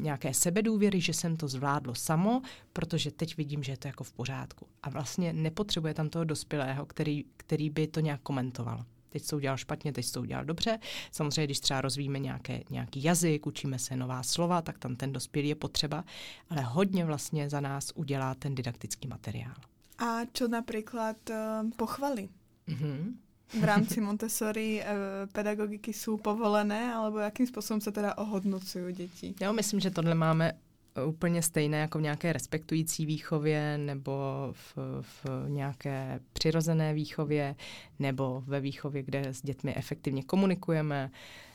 nějaké sebedůvěry, že jsem to zvládlo samo, protože teď vidím, že je to jako v pořádku. A vlastně nepotřebuje tam toho dospělého, který, který by to nějak komentoval. Teď to udělal špatně, teď to udělal dobře. Samozřejmě, když třeba rozvíjíme nějaké, nějaký jazyk, učíme se nová slova, tak tam ten dospělý je potřeba, ale hodně vlastně za nás udělá ten didaktický materiál. A čo například uh, pochvaly? Mm-hmm v rámci Montessori eh, pedagogiky jsou povolené, alebo jakým způsobem se teda ohodnocují děti? Já myslím, že tohle máme úplně stejné jako v nějaké respektující výchově nebo v, v nějaké přirozené výchově nebo ve výchově, kde s dětmi efektivně komunikujeme.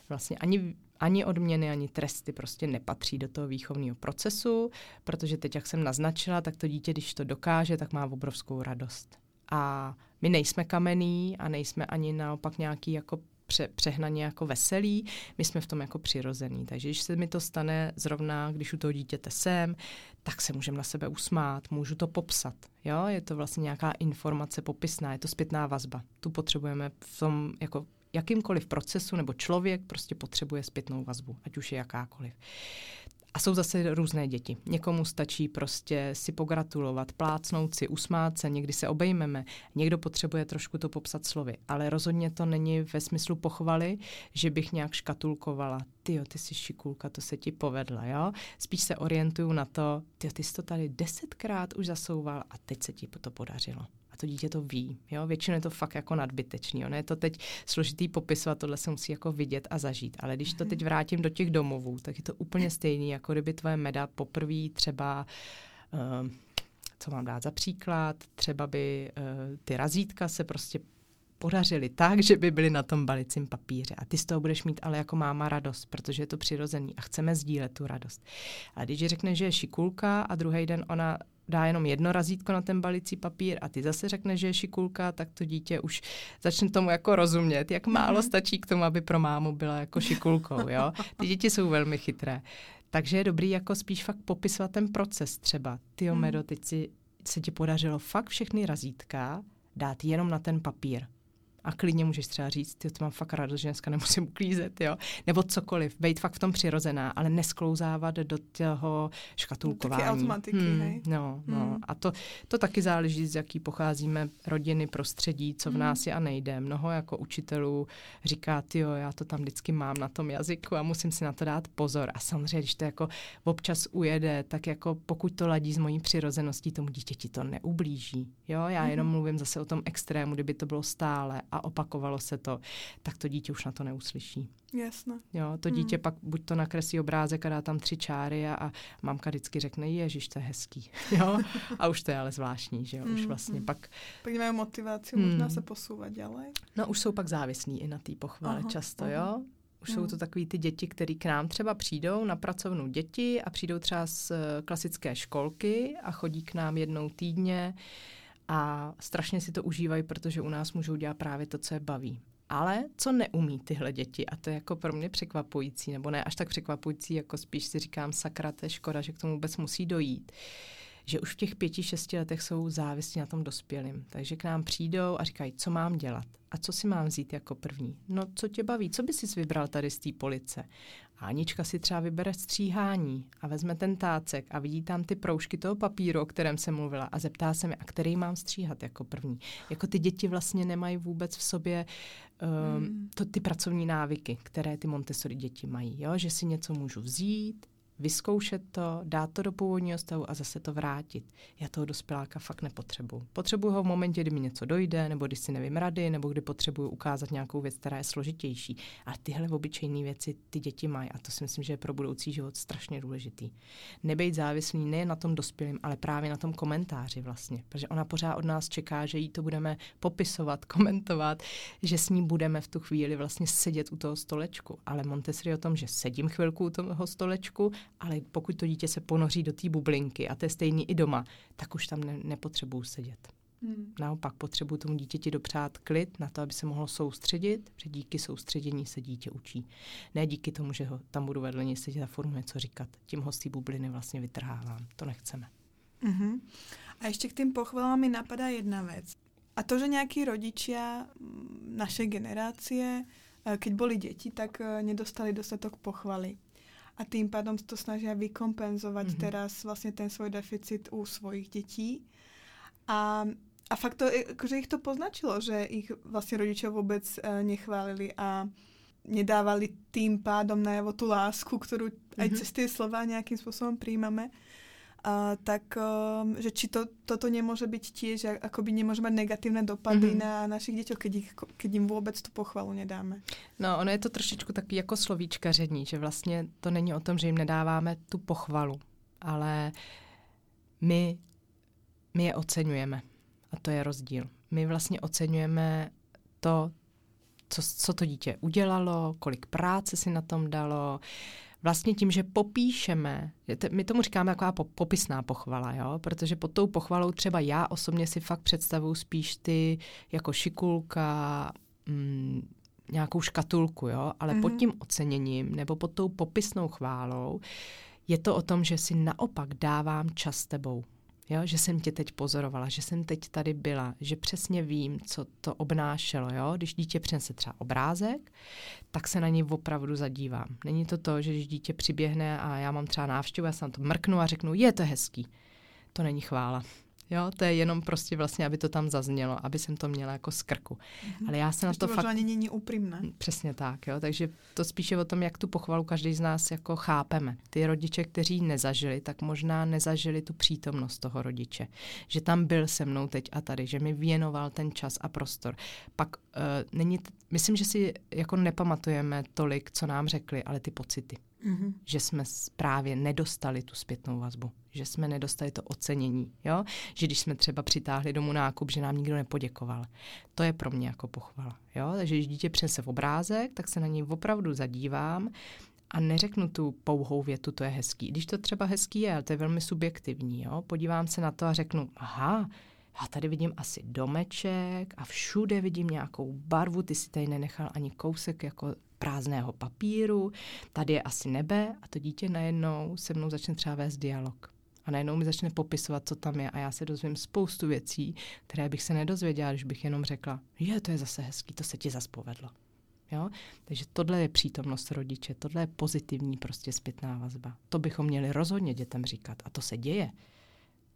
Vlastně ani, ani odměny, ani tresty prostě nepatří do toho výchovního procesu, protože teď, jak jsem naznačila, tak to dítě, když to dokáže, tak má obrovskou radost. A my nejsme kamenný a nejsme ani naopak nějaký jako pře, přehnaně jako veselí, my jsme v tom jako přirozený. Takže když se mi to stane zrovna, když u toho dítěte jsem, tak se můžeme na sebe usmát, můžu to popsat. Jo? Je to vlastně nějaká informace popisná, je to zpětná vazba. Tu potřebujeme v tom jako jakýmkoliv procesu nebo člověk prostě potřebuje zpětnou vazbu, ať už je jakákoliv. A jsou zase různé děti. Někomu stačí prostě si pogratulovat, plácnout si, usmát se, někdy se obejmeme. Někdo potřebuje trošku to popsat slovy. Ale rozhodně to není ve smyslu pochvaly, že bych nějak škatulkovala. Ty ty jsi šikulka, to se ti povedlo, jo? Spíš se orientuju na to, ty ty jsi to tady desetkrát už zasouval a teď se ti to podařilo a to dítě to ví. Jo? Většinou je to fakt jako nadbytečný. Ono je to teď složitý popisovat, tohle se musí jako vidět a zažít. Ale když to mhm. teď vrátím do těch domovů, tak je to úplně stejný, jako kdyby tvoje meda poprvé třeba uh, co mám dát za příklad, třeba by uh, ty razítka se prostě podařily tak, že by byly na tom balicím papíře. A ty z toho budeš mít ale jako máma radost, protože je to přirozený a chceme sdílet tu radost. A když řekne, že je šikulka a druhý den ona dá jenom jedno razítko na ten balicí papír a ty zase řekne, že je šikulka, tak to dítě už začne tomu jako rozumět, jak málo mm-hmm. stačí k tomu, aby pro mámu byla jako šikulkou, jo. Ty děti jsou velmi chytré. Takže je dobrý jako spíš fakt popisovat ten proces třeba. Ty mm. Medo, teď si, se ti podařilo fakt všechny razítka dát jenom na ten papír a klidně můžeš třeba říct, ty to mám fakt radost, že dneska nemusím uklízet, jo, nebo cokoliv, být fakt v tom přirozená, ale nesklouzávat do toho škatulkování. Taky automatiky, hmm, hej? No, no. Hmm. a to, to taky záleží, z jaký pocházíme rodiny, prostředí, co v hmm. nás je a nejde. Mnoho jako učitelů říká, ty jo, já to tam vždycky mám na tom jazyku a musím si na to dát pozor. A samozřejmě, když to jako občas ujede, tak jako pokud to ladí s mojí přirozeností, tomu dítěti to neublíží. Jo, já jenom mluvím zase o tom extrému, kdyby to bylo stále a opakovalo se to, tak to dítě už na to neuslyší. Jasně. Jo, to dítě hmm. pak buď to nakreslí obrázek a dá tam tři čáry a, a mamka vždycky řekne, ježiš, to je hezký. jo? A už to je ale zvláštní, že jo, už hmm, vlastně hmm. pak... Pak mají motivaci hmm. možná se posouvat dále. No už jsou pak závislí i na té pochvále aha, často, aha. jo. Už hmm. jsou to takový ty děti, které k nám třeba přijdou na pracovnou děti a přijdou třeba z eh, klasické školky a chodí k nám jednou týdně a strašně si to užívají, protože u nás můžou dělat právě to, co je baví. Ale co neumí tyhle děti, a to je jako pro mě překvapující, nebo ne až tak překvapující, jako spíš si říkám, sakra, to je škoda, že k tomu vůbec musí dojít, že už v těch pěti, šesti letech jsou závislí na tom dospělým. Takže k nám přijdou a říkají, co mám dělat a co si mám vzít jako první. No, co tě baví, co by si vybral tady z té police? A Anička si třeba vybere stříhání a vezme ten tácek a vidí tam ty proužky toho papíru, o kterém jsem mluvila a zeptá se mi, a který mám stříhat jako první. Jako ty děti vlastně nemají vůbec v sobě um, to, ty pracovní návyky, které ty Montessori děti mají. Jo? Že si něco můžu vzít, vyzkoušet to, dát to do původního stavu a zase to vrátit. Já toho dospěláka fakt nepotřebuju. Potřebuju ho v momentě, kdy mi něco dojde, nebo když si nevím rady, nebo kdy potřebuju ukázat nějakou věc, která je složitější. A tyhle obyčejné věci ty děti mají a to si myslím, že je pro budoucí život strašně důležitý. Nebejt závislý nejen na tom dospělém, ale právě na tom komentáři vlastně. Protože ona pořád od nás čeká, že jí to budeme popisovat, komentovat, že s ní budeme v tu chvíli vlastně sedět u toho stolečku. Ale Montessori o tom, že sedím chvilku u toho stolečku ale pokud to dítě se ponoří do té bublinky a to je stejný i doma, tak už tam ne, nepotřebuju sedět. Hmm. Naopak potřebuji tomu dítěti dopřát klid na to, aby se mohlo soustředit, protože díky soustředění se dítě učí. Ne díky tomu, že ho tam budu vedle něj sedět a furt něco říkat. Tím ho z té bubliny vlastně vytrhávám. To nechceme. Uh-huh. A ještě k tým pochvalám mi napadá jedna věc. A to, že nějaký rodičia naše generácie, eh, keď boli děti, tak eh, nedostali dostatok pochvaly a tým pádom to snažia vykompenzovať mm-hmm. teraz vlastně ten svoj deficit u svojich dětí. A, a fakt to, akože ich to poznačilo, že ich vlastně rodiče vůbec uh, nechválili a nedávali tým pádom najavo tú lásku, ktorú mm-hmm. aj mhm. cez tie slova nejakým spôsobom príjmame. A, tak, um, že či to, toto nemôže byť tiež, akoby nemôže mať negatívne dopady mm-hmm. na našich děťoch, keď, ich, keď im vůbec tu pochvalu nedáme. No, ono je to trošičku takový jako slovíčkaření, že vlastně to není o tom, že jim nedáváme tu pochvalu, ale my, my je oceňujeme. A to je rozdíl. My vlastně oceňujeme to, co, co to dítě udělalo, kolik práce si na tom dalo, vlastně tím, že popíšeme, my tomu říkáme taková popisná pochvala, jo? protože pod tou pochvalou třeba já osobně si fakt představuju spíš ty jako šikulka, mm, nějakou škatulku, jo, ale mm-hmm. pod mhm. tím oceněním nebo pod tou popisnou chválou je to o tom, že si naopak dávám čas s tebou. Jo, že jsem tě teď pozorovala, že jsem teď tady byla, že přesně vím, co to obnášelo. Jo? Když dítě přinese třeba obrázek, tak se na něj opravdu zadívám. Není to to, že když dítě přiběhne a já mám třeba návštěvu, já se na to mrknu a řeknu, je to hezký. To není chvála. Jo, to je jenom prostě vlastně, aby to tam zaznělo, aby jsem to měla jako z krku. Mm-hmm. Ale já se na to, to fakt... ani není upřímné. Přesně tak, jo. Takže to spíše o tom, jak tu pochvalu každý z nás jako chápeme. Ty rodiče, kteří nezažili, tak možná nezažili tu přítomnost toho rodiče. Že tam byl se mnou teď a tady, že mi věnoval ten čas a prostor. Pak není, t- myslím, že si jako nepamatujeme tolik, co nám řekli, ale ty pocity. Mm-hmm. Že jsme právě nedostali tu zpětnou vazbu, že jsme nedostali to ocenění, jo? že když jsme třeba přitáhli domů nákup, že nám nikdo nepoděkoval. To je pro mě jako pochvala. Jo? Takže když dítě přinese v obrázek, tak se na něj opravdu zadívám a neřeknu tu pouhou větu, to je hezký. Když to třeba hezký je, ale to je velmi subjektivní. Jo? Podívám se na to a řeknu, aha, já tady vidím asi domeček a všude vidím nějakou barvu, ty si tady nenechal ani kousek jako prázdného papíru, tady je asi nebe a to dítě najednou se mnou začne třeba vést dialog. A najednou mi začne popisovat, co tam je a já se dozvím spoustu věcí, které bych se nedozvěděla, když bych jenom řekla, je, to je zase hezký, to se ti zase povedlo. Jo? Takže tohle je přítomnost rodiče, tohle je pozitivní prostě zpětná vazba. To bychom měli rozhodně dětem říkat a to se děje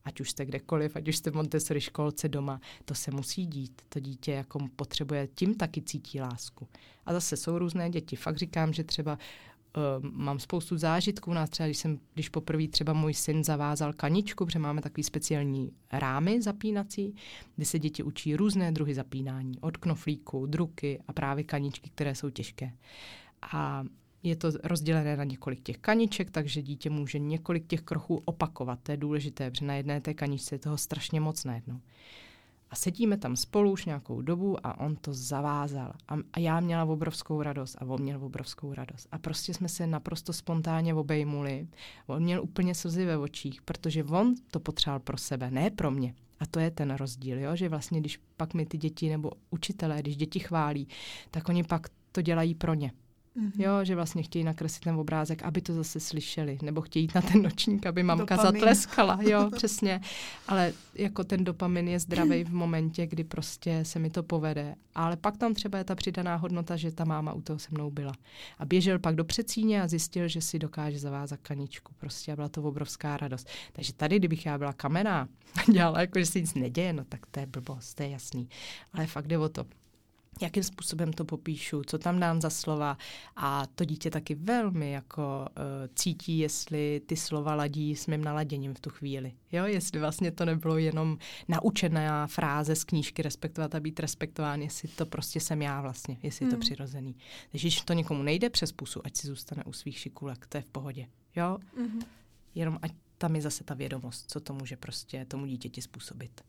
ať už jste kdekoliv, ať už jste v Montessori školce doma, to se musí dít. To dítě jako potřebuje, tím taky cítí lásku. A zase jsou různé děti. Fakt říkám, že třeba Uh, mám spoustu zážitků. Nás třeba, když, jsem, když poprvé třeba můj syn zavázal kaničku, protože máme takový speciální rámy zapínací, kde se děti učí různé druhy zapínání. Od knoflíku, druky a právě kaničky, které jsou těžké. A je to rozdělené na několik těch kaniček, takže dítě může několik těch kroků opakovat. To je důležité, protože na jedné té kaničce je toho strašně moc najednou. A sedíme tam spolu už nějakou dobu a on to zavázal. A, a já měla obrovskou radost a on měl obrovskou radost. A prostě jsme se naprosto spontánně obejmuli. On měl úplně slzy ve očích, protože on to potřeboval pro sebe, ne pro mě. A to je ten rozdíl, jo? že vlastně když pak mi ty děti nebo učitelé, když děti chválí, tak oni pak to dělají pro ně. Mm-hmm. Jo, že vlastně chtějí nakreslit ten obrázek, aby to zase slyšeli, nebo chtějí jít na ten nočník, aby mamka dopamin. zatleskala, jo, přesně. Ale jako ten dopamin je zdravý v momentě, kdy prostě se mi to povede. Ale pak tam třeba je ta přidaná hodnota, že ta máma u toho se mnou byla. A běžel pak do přecíně a zjistil, že si dokáže zavázat kaničku. Prostě a byla to obrovská radost. Takže tady, kdybych já byla kamená, dělala jako, že se nic neděje, no tak to je blbost, to je jasný. Ale fakt jde o to jakým způsobem to popíšu, co tam dám za slova a to dítě taky velmi jako uh, cítí, jestli ty slova ladí s mým naladěním v tu chvíli. Jo, jestli vlastně to nebylo jenom naučená fráze z knížky respektovat a být respektován, jestli to prostě jsem já vlastně, jestli hmm. je to hmm. přirozený. Takže když to někomu nejde přes pusu, ať si zůstane u svých šikulek, to je v pohodě. Jo, mm-hmm. jenom ať tam je zase ta vědomost, co to může prostě tomu dítěti způsobit.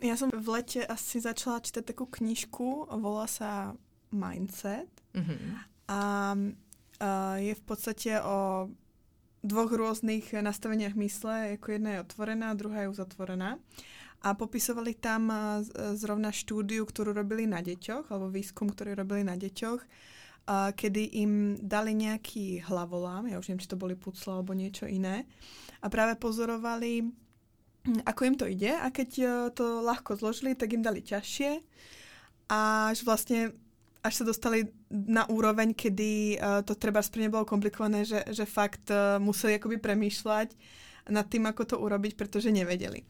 Ja som v lete asi začala čítať takú knižku, volá sa Mindset. Mm-hmm. A, a je v podstate o dvoch rôznych nastaveniach mysle, ako jedna je otvorená, druhá je uzatvorená. A popisovali tam zrovna štúdiu, ktorú robili na deťoch, alebo výskum, ktorý robili na deťoch, a kedy im dali nejaký hlavolám, ja už neviem, či to boli pucle alebo niečo iné, a práve pozorovali ako im to ide a keď e, to ľahko zložili, tak im dali ťažšie až vlastne až sa dostali na úroveň, kedy uh, to treba pre bolo komplikované, že, že fakt uh, museli akoby premýšľať nad tým, ako to urobiť, pretože nevedeli.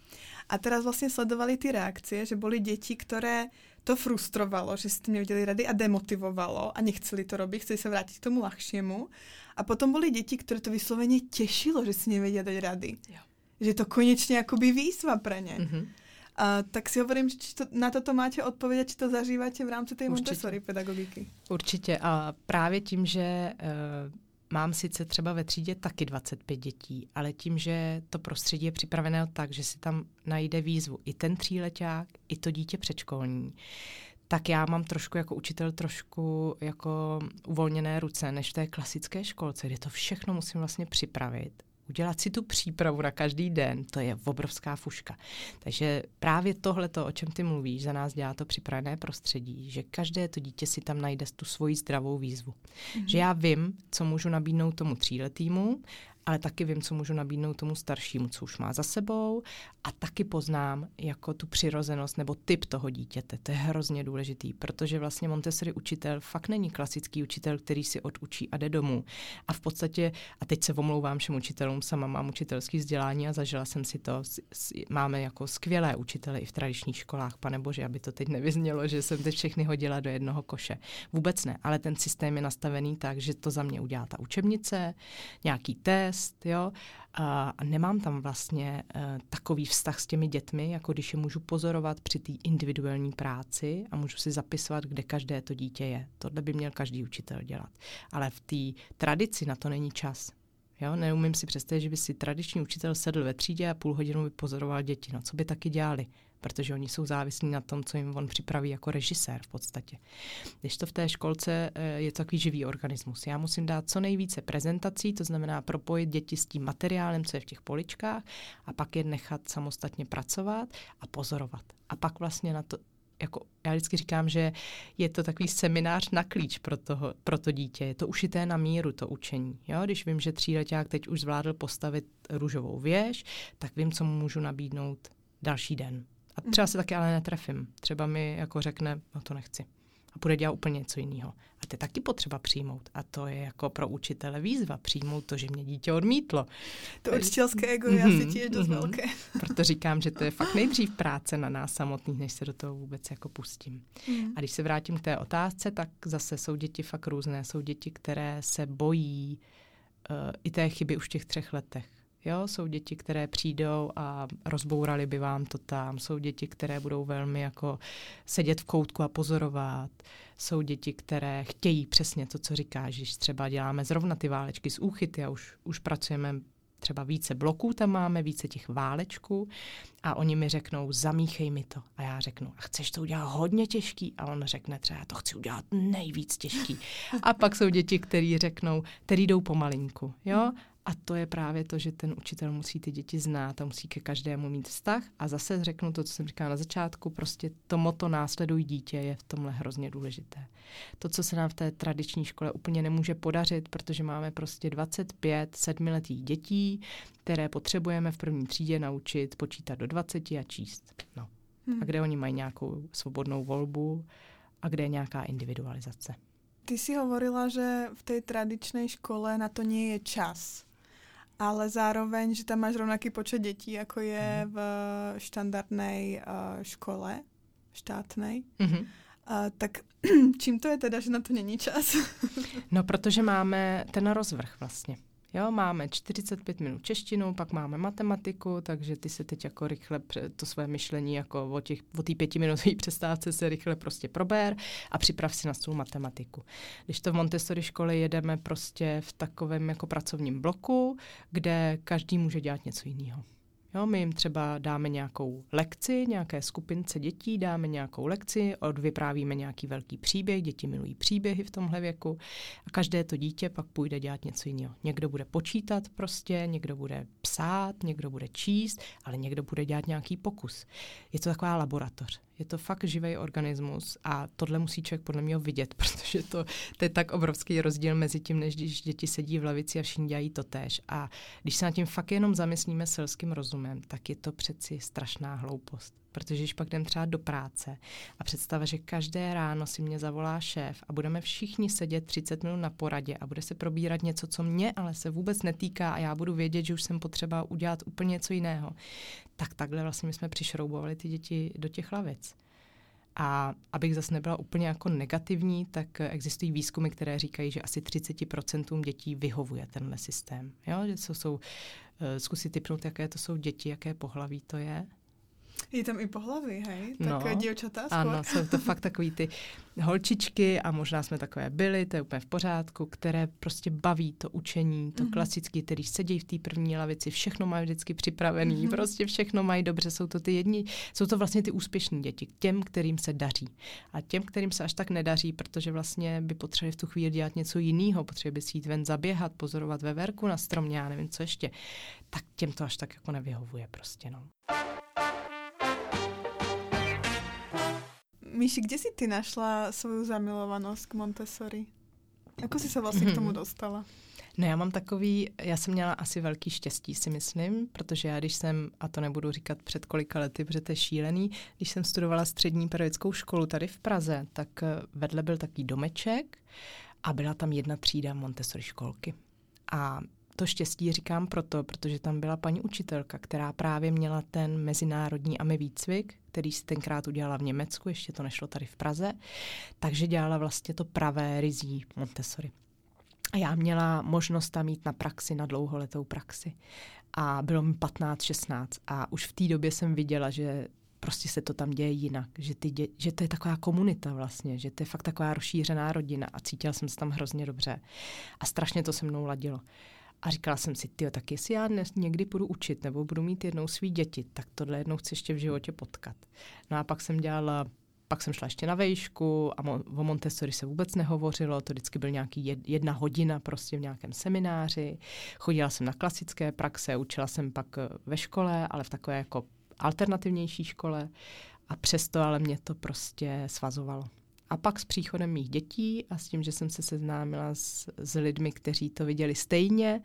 A teraz vlastne sledovali ty reakcie, že boli deti, ktoré to frustrovalo, že si tým nevedeli rady a demotivovalo a nechceli to robiť, chceli sa vrátiť k tomu ľahšiemu. A potom boli deti, ktoré to vyslovene tešilo, že si nevedia dať rady. Jo že to konečně jakoby výzva pro ně. Mm-hmm. A, tak si hovorím, že či to, na toto máte odpovědět, či to zažíváte v rámci té Montessori pedagogiky. Určitě a právě tím, že uh, mám sice třeba ve třídě taky 25 dětí, ale tím, že to prostředí je připravené tak, že si tam najde výzvu i ten tříleták, i to dítě předškolní, tak já mám trošku jako učitel trošku jako uvolněné ruce, než v té klasické školce, kde to všechno musím vlastně připravit udělat si tu přípravu na každý den, to je obrovská fuška. Takže právě tohle, o čem ty mluvíš, za nás dělá to připravené prostředí, že každé to dítě si tam najde tu svoji zdravou výzvu. Mm-hmm. Že já vím, co můžu nabídnout tomu tříletýmu ale taky vím, co můžu nabídnout tomu staršímu, co už má za sebou a taky poznám jako tu přirozenost nebo typ toho dítěte. To je hrozně důležitý, protože vlastně Montessori učitel fakt není klasický učitel, který si odučí a jde domů. A v podstatě, a teď se omlouvám všem učitelům, sama mám učitelský vzdělání a zažila jsem si to, máme jako skvělé učitele i v tradičních školách, pane bože, aby to teď nevyznělo, že jsem teď všechny hodila do jednoho koše. Vůbec ne, ale ten systém je nastavený tak, že to za mě udělá ta učebnice, nějaký test, test, jo, a nemám tam vlastně uh, takový vztah s těmi dětmi, jako když je můžu pozorovat při té individuální práci a můžu si zapisovat, kde každé to dítě je. Tohle by měl každý učitel dělat. Ale v té tradici na to není čas. Jo, neumím si představit, že by si tradiční učitel sedl ve třídě a půl hodinu by pozoroval děti. No, co by taky dělali? Protože oni jsou závislí na tom, co jim on připraví jako režisér v podstatě. Když to v té školce eh, je takový živý organismus. Já musím dát co nejvíce prezentací, to znamená propojit děti s tím materiálem, co je v těch poličkách a pak je nechat samostatně pracovat a pozorovat. A pak vlastně na to, jako já vždycky říkám, že je to takový seminář na klíč pro, toho, pro to dítě. Je to ušité na míru, to učení. Jo? Když vím, že tříleták teď už zvládl postavit růžovou věž, tak vím, co mu můžu nabídnout další den. A třeba se taky ale netrefím. Třeba mi jako řekne, no to nechci. A bude dělat úplně něco jiného. A to je taky potřeba přijmout. A to je jako pro učitele výzva přijmout to, že mě dítě odmítlo. To učitelské ego je mm-hmm, asi tiež dost mm-hmm. velké. Proto říkám, že to je fakt nejdřív práce na nás samotných, než se do toho vůbec jako pustím. Mm. A když se vrátím k té otázce, tak zase jsou děti fakt různé. Jsou děti, které se bojí uh, i té chyby už v těch třech letech Jo, jsou děti, které přijdou a rozbourali by vám to tam. Jsou děti, které budou velmi jako sedět v koutku a pozorovat. Jsou děti, které chtějí přesně to, co říkáš, když třeba děláme zrovna ty válečky z úchyty a už, už pracujeme třeba více bloků tam máme, více těch válečků a oni mi řeknou, zamíchej mi to. A já řeknu, a chceš to udělat hodně těžký? A on řekne třeba, já to chci udělat nejvíc těžký. A pak jsou děti, které řeknou, který jdou pomalinku. Jo? A to je právě to, že ten učitel musí ty děti znát a musí ke každému mít vztah. A zase řeknu to, co jsem říkala na začátku, prostě to moto následuj dítě je v tomhle hrozně důležité. To, co se nám v té tradiční škole úplně nemůže podařit, protože máme prostě 25 sedmiletých dětí, které potřebujeme v první třídě naučit počítat do 20 a číst. No. Hmm. A kde oni mají nějakou svobodnou volbu a kde je nějaká individualizace. Ty si hovorila, že v té tradičnej škole na to nie je čas ale zároveň, že tam máš rovnaký počet dětí, jako je mm. v štandardnej uh, škole štátnej. Mm-hmm. Uh, tak čím to je teda, že na to není čas? no, protože máme ten rozvrh vlastně. Jo, máme 45 minut češtinu, pak máme matematiku, takže ty se teď jako rychle to své myšlení jako o, těch, o té pětiminutové přestávce se rychle prostě prober a připrav si na svou matematiku. Když to v Montessori škole jedeme prostě v takovém jako pracovním bloku, kde každý může dělat něco jiného. Jo, my jim třeba dáme nějakou lekci, nějaké skupince dětí, dáme nějakou lekci, odvyprávíme nějaký velký příběh, děti milují příběhy v tomhle věku a každé to dítě pak půjde dělat něco jiného. Někdo bude počítat prostě, někdo bude psát, někdo bude číst, ale někdo bude dělat nějaký pokus. Je to taková laboratoř. Je to fakt živý organismus a tohle musí člověk podle mě vidět, protože to, to je tak obrovský rozdíl mezi tím, než když děti sedí v lavici a všichni dělají to tež. A když se na tím fakt jenom zamyslíme selským rozumem, tak je to přeci strašná hloupost. Protože když pak jdem třeba do práce a představa, že každé ráno si mě zavolá šéf a budeme všichni sedět 30 minut na poradě a bude se probírat něco, co mě ale se vůbec netýká a já budu vědět, že už jsem potřeba udělat úplně něco jiného, tak takhle vlastně my jsme přišroubovali ty děti do těch lavic. A abych zase nebyla úplně jako negativní, tak existují výzkumy, které říkají, že asi 30% dětí vyhovuje tenhle systém. Jo? Že to jsou, uh, zkusit typnout, jaké to jsou děti, jaké pohlaví to je. Je tam i pohlaví, hej? Tak no, děvčata skôr. Ano, jsou to fakt takový ty holčičky a možná jsme takové byli, to je úplně v pořádku, které prostě baví to učení, to mm-hmm. klasické, který sedí v té první lavici, všechno mají vždycky připravený, mm-hmm. prostě všechno mají dobře, jsou to ty jedni, jsou to vlastně ty úspěšní děti, těm, kterým se daří. A těm, kterým se až tak nedaří, protože vlastně by potřebovali v tu chvíli dělat něco jiného, potřebovali by si jít ven zaběhat, pozorovat veverku na stromě, já nevím co ještě, tak těm to až tak jako nevyhovuje prostě, no. Míši, kde si ty našla svou zamilovanost k Montessori? Jako jsi se vlastně k tomu mhm. dostala? No já mám takový, já jsem měla asi velký štěstí, si myslím, protože já když jsem, a to nebudu říkat před kolika lety, protože to je šílený, když jsem studovala střední pedagogickou školu tady v Praze, tak eh, vedle byl takový domeček a byla tam jedna třída Montessori školky. A to štěstí říkám proto, protože tam byla paní učitelka, která právě měla ten mezinárodní AMI výcvik, který si tenkrát udělala v Německu, ještě to nešlo tady v Praze, takže dělala vlastně to pravé rizí Montessori. A já měla možnost tam mít na praxi, na dlouholetou praxi. A bylo mi 15-16 a už v té době jsem viděla, že prostě se to tam děje jinak, že, ty dě, že to je taková komunita vlastně, že to je fakt taková rozšířená rodina a cítila jsem se tam hrozně dobře. A strašně to se mnou ladilo. A říkala jsem si, ty, tak jestli já dnes někdy budu učit nebo budu mít jednou svý děti, tak tohle jednou chci ještě v životě potkat. No a pak jsem dělala pak jsem šla ještě na vejšku a o Montessori se vůbec nehovořilo, to vždycky byl nějaký jedna hodina prostě v nějakém semináři. Chodila jsem na klasické praxe, učila jsem pak eh, ve škole, ale v takové jako alternativnější škole a přesto ale mě to prostě svazovalo. A pak s příchodem mých dětí a s tím, že jsem se seznámila s, s lidmi, kteří to viděli stejně,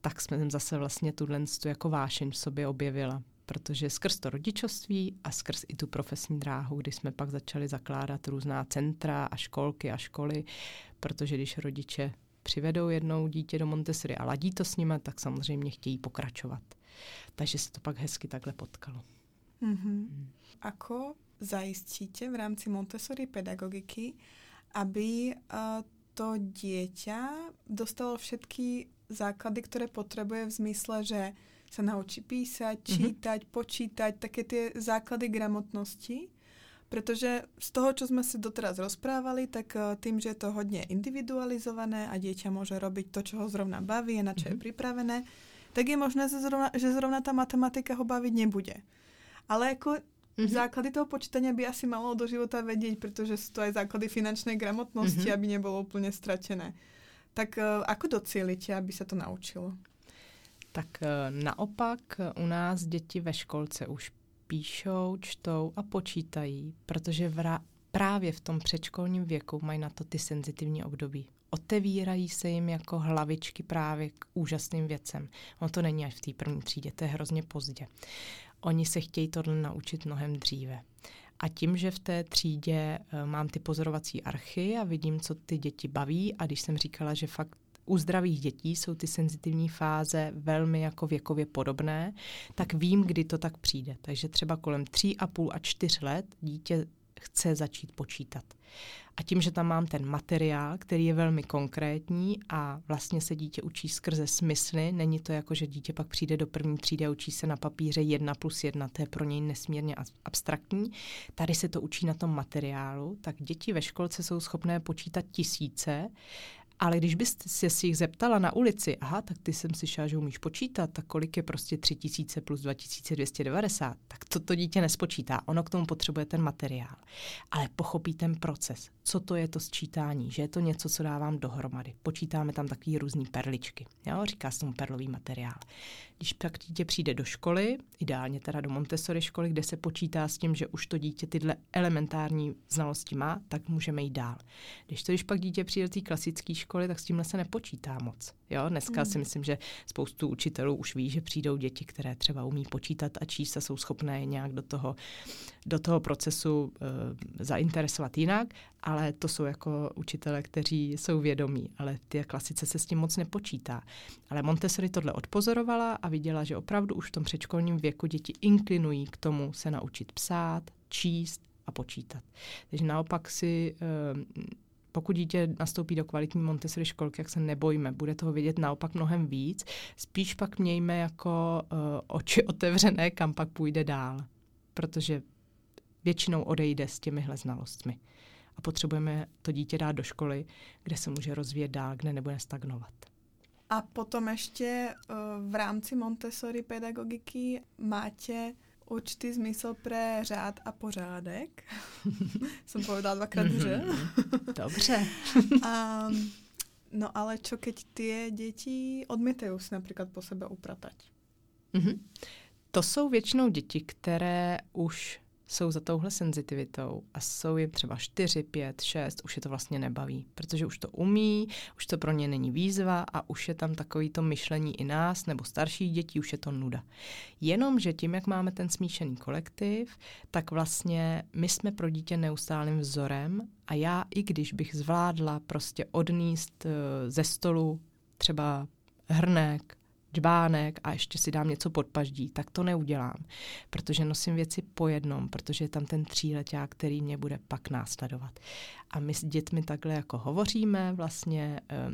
tak jsme zase vlastně tuhle jako vášeň v sobě objevila. Protože skrz to rodičovství a skrz i tu profesní dráhu, kdy jsme pak začali zakládat různá centra a školky a školy, protože když rodiče přivedou jednou dítě do Montessori a ladí to s nimi, tak samozřejmě chtějí pokračovat. Takže se to pak hezky takhle potkalo. Mm-hmm. Mm. Ako zajistíte v rámci Montessori pedagogiky, aby to dieťa dostalo všetky základy, ktoré potrebuje v zmysle, že sa naučí písať, mhm. čítať, mm-hmm. počítať, také tie základy gramotnosti. Protože z toho, čo sme si doteraz rozprávali, tak tým, že je to hodně individualizované a dieťa môže robiť to, čo ho zrovna baví a na čo je mhm. pripravené, tak je možné, že zrovna, že zrovna ta matematika ho baviť nebude. Ale jako Mm-hmm. Základy toho počítania by asi malo do života vedieť, pretože sú to aj základy finančnej gramotnosti, mm-hmm. aby nebolo úplne stratené. Tak uh, ako docielite, aby sa to naučilo? Tak uh, naopak u nás děti ve školce už píšou, čtou a počítají, protože vra- právě v tom předškolním věku mají na to ty senzitivní období. Otevírají se jim jako hlavičky právě k úžasným věcem. Ono to není až v té první třídě, to je hrozně pozdě. Oni se chtějí tohle naučit mnohem dříve. A tím, že v té třídě uh, mám ty pozorovací archy a vidím, co ty děti baví, a když jsem říkala, že fakt u zdravých dětí jsou ty senzitivní fáze velmi jako věkově podobné, tak vím, kdy to tak přijde. Takže třeba kolem tří a půl a čtyř let dítě chce začít počítat. A tím, že tam mám ten materiál, který je velmi konkrétní a vlastně se dítě učí skrze smysly, není to jako, že dítě pak přijde do první třídy a učí se na papíře jedna plus jedna, to je pro něj nesmírně abstraktní. Tady se to učí na tom materiálu, tak děti ve školce jsou schopné počítat tisíce ale když byste se si jich zeptala na ulici, aha, tak ty jsem slyšela, že umíš počítat, tak kolik je prostě 3000 plus 2290, tak to to dítě nespočítá. Ono k tomu potřebuje ten materiál. Ale pochopí ten proces. Co to je to sčítání? Že je to něco, co dávám dohromady. Počítáme tam takové různé perličky. Jo? Říká se tomu perlový materiál. Když pak dítě přijde do školy, ideálně teda do Montessori školy, kde se počítá s tím, že už to dítě tyhle elementární znalosti má, tak můžeme jít dál. Když to, když pak dítě přijde do té klasické školy, tak s tímhle se nepočítá moc. Jo? Dneska mm. si myslím, že spoustu učitelů už ví, že přijdou děti, které třeba umí počítat a číst a jsou schopné nějak do toho, do toho procesu e, zainteresovat jinak, ale to jsou jako učitele, kteří jsou vědomí, ale ty klasice se s tím moc nepočítá. Ale Montessori tohle odpozorovala a viděla, že opravdu už v tom předškolním věku děti inklinují k tomu se naučit psát, číst a počítat. Takže naopak si e, pokud dítě nastoupí do kvalitní Montessori školky, jak se nebojíme, bude toho vědět naopak mnohem víc. Spíš pak mějme jako uh, oči otevřené, kam pak půjde dál protože většinou odejde s těmihle znalostmi. A potřebujeme to dítě dát do školy, kde se může rozvíjet dál, kde nebude stagnovat. A potom ještě uh, v rámci Montessori pedagogiky máte určitý zmysel pre řád a pořádek. Jsem povedala dvakrát, že? Dobře. um, no ale čo keď ty děti odmítají si například po sebe upratať? Mm-hmm. To jsou většinou děti, které už jsou za touhle senzitivitou a jsou jim třeba 4, 5, 6, už je to vlastně nebaví, protože už to umí, už to pro ně není výzva a už je tam takový to myšlení i nás nebo starších dětí, už je to nuda. Jenomže tím, jak máme ten smíšený kolektiv, tak vlastně my jsme pro dítě neustálým vzorem a já, i když bych zvládla prostě odníst eh, ze stolu třeba hrnek, džbánek a ještě si dám něco pod paždí, tak to neudělám, protože nosím věci po jednom, protože je tam ten tříleták, který mě bude pak následovat. A my s dětmi takhle jako hovoříme vlastně, eh,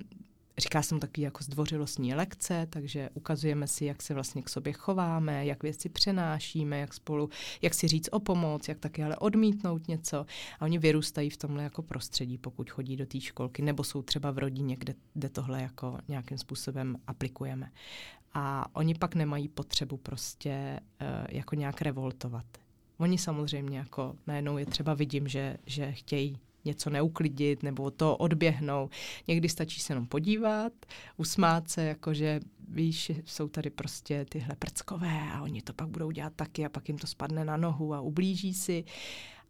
Říká se mu takový jako zdvořilostní lekce, takže ukazujeme si, jak se vlastně k sobě chováme, jak věci přenášíme, jak spolu, jak si říct o pomoc, jak taky ale odmítnout něco. A oni vyrůstají v tomhle jako prostředí, pokud chodí do té školky, nebo jsou třeba v rodině, kde, kde tohle jako nějakým způsobem aplikujeme. A oni pak nemají potřebu prostě uh, jako nějak revoltovat. Oni samozřejmě jako najednou je třeba vidím, že, že chtějí něco neuklidit nebo to odběhnou. Někdy stačí se jenom podívat, usmát se, jakože víš, jsou tady prostě tyhle prckové a oni to pak budou dělat taky a pak jim to spadne na nohu a ublíží si.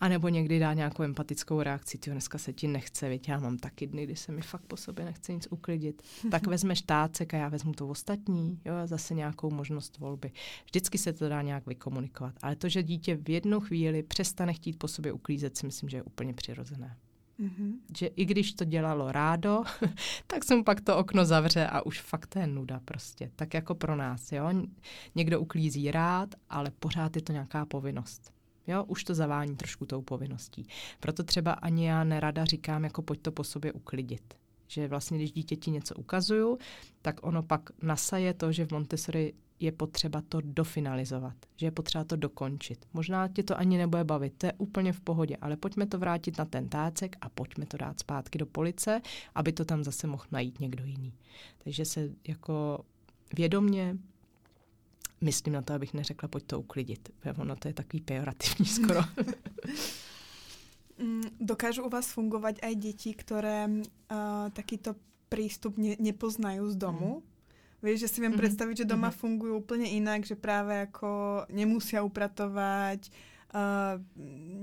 A nebo někdy dá nějakou empatickou reakci, ty dneska se ti nechce, víte, já mám taky dny, kdy se mi fakt po sobě nechce nic uklidit. Tak vezmeš tácek a já vezmu to ostatní, jo, a zase nějakou možnost volby. Vždycky se to dá nějak vykomunikovat. Ale to, že dítě v jednu chvíli přestane chtít po sobě uklízet, si myslím, že je úplně přirozené. Mm-hmm. Že i když to dělalo rádo, tak jsem pak to okno zavře a už fakt to je nuda prostě. Tak jako pro nás, jo. Někdo uklízí rád, ale pořád je to nějaká povinnost. Jo, už to zavání trošku tou povinností. Proto třeba ani já nerada říkám, jako pojď to po sobě uklidit. Že vlastně, když dítěti něco ukazuju, tak ono pak nasaje to, že v Montessori je potřeba to dofinalizovat, že je potřeba to dokončit. Možná tě to ani nebude bavit, to je úplně v pohodě, ale pojďme to vrátit na ten tácek a pojďme to dát zpátky do police, aby to tam zase mohl najít někdo jiný. Takže se jako vědomně myslím na to, abych neřekla, pojď to uklidit. Ono to je takový pejorativní skoro. Mm, dokážu u vás fungovat i děti, které uh, takýto přístup ne, nepoznají z domu? Mm Víš, že si vím mm-hmm. představit, že doma mm-hmm. fungují úplně jinak, že právě jako nemusí upratovat, uh,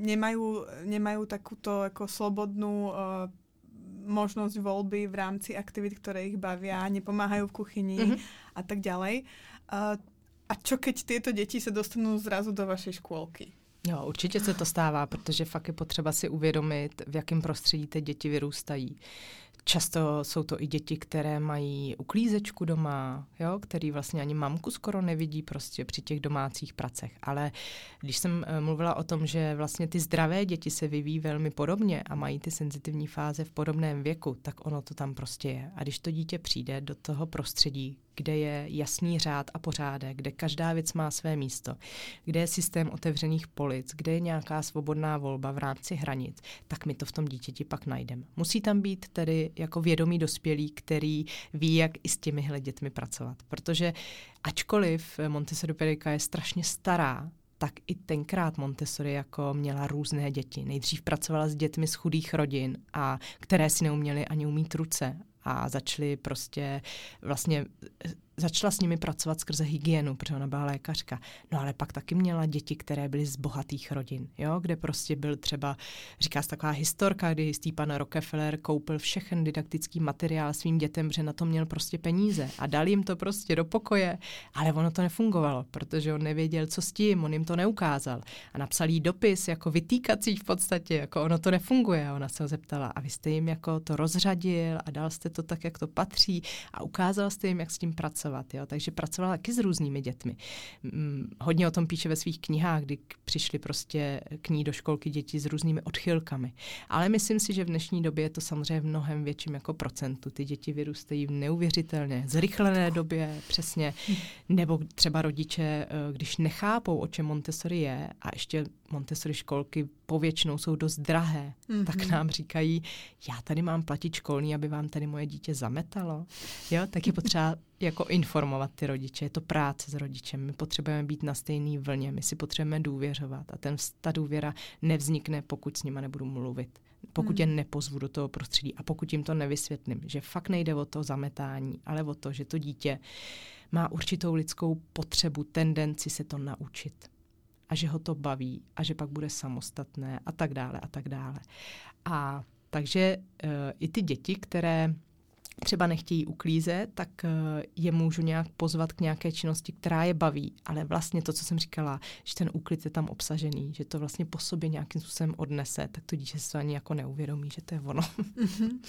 nemají, nemají takovou jako slobodnou uh, možnost volby v rámci aktivit, které ich baví, nepomáhají v kuchyni mm-hmm. a tak dále. Uh, a čo keď tyto děti se dostanou zrazu do vaší školky? Jo, určitě se to stává, protože fakt je potřeba si uvědomit, v jakém prostředí ty děti vyrůstají. Často jsou to i děti, které mají uklízečku doma, jo, který vlastně ani mamku skoro nevidí prostě při těch domácích pracech. Ale když jsem eh, mluvila o tom, že vlastně ty zdravé děti se vyvíjí velmi podobně a mají ty senzitivní fáze v podobném věku, tak ono to tam prostě je. A když to dítě přijde do toho prostředí, kde je jasný řád a pořádek, kde každá věc má své místo, kde je systém otevřených polic, kde je nějaká svobodná volba v rámci hranic, tak my to v tom dítěti pak najdeme. Musí tam být tedy jako vědomý dospělý, který ví, jak i s těmihle dětmi pracovat. Protože ačkoliv Montessori pedagogika je strašně stará, tak i tenkrát Montessori jako měla různé děti. Nejdřív pracovala s dětmi z chudých rodin, a které si neuměly ani umít ruce a začali prostě vlastně začala s nimi pracovat skrze hygienu, protože ona byla lékařka. No ale pak taky měla děti, které byly z bohatých rodin, jo, kde prostě byl třeba, říká se taková historka, kdy jistý pan Rockefeller koupil všechen didaktický materiál svým dětem, protože na to měl prostě peníze a dal jim to prostě do pokoje, ale ono to nefungovalo, protože on nevěděl, co s tím, on jim to neukázal. A napsal jí dopis jako vytýkací v podstatě, jako ono to nefunguje. A ona se ho zeptala, a vy jste jim jako to rozřadil a dal jste to tak, jak to patří a ukázal jste jim, jak s tím pracovat. Jo? Takže pracovala taky s různými dětmi. Mm, hodně o tom píše ve svých knihách, kdy přišly prostě k ní do školky děti s různými odchylkami. Ale myslím si, že v dnešní době je to samozřejmě v mnohem větším jako procentu. Ty děti vyrůstají v neuvěřitelně zrychlené době, přesně. Nebo třeba rodiče, eh, když nechápou, o čem Montessori je a ještě Montessori školky povětšinou jsou dost drahé, mm-hmm. tak nám říkají, já tady mám platit školní, aby vám tady moje dítě zametalo. Jo, tak je potřeba jako informovat ty rodiče. Je to práce s rodičem. My potřebujeme být na stejné vlně, my si potřebujeme důvěřovat. A ten, ta důvěra nevznikne, pokud s nima nebudu mluvit. Pokud je hmm. nepozvu do toho prostředí a pokud jim to nevysvětlím, že fakt nejde o to zametání, ale o to, že to dítě má určitou lidskou potřebu, tendenci se to naučit a že ho to baví a že pak bude samostatné a tak dále a tak dále. A takže uh, i ty děti, které třeba nechtějí uklízet, tak uh, je můžu nějak pozvat k nějaké činnosti, která je baví. Ale vlastně to, co jsem říkala, že ten úklid je tam obsažený, že to vlastně po sobě nějakým způsobem odnese, tak to dítě se to ani jako neuvědomí, že to je ono. Mm-hmm.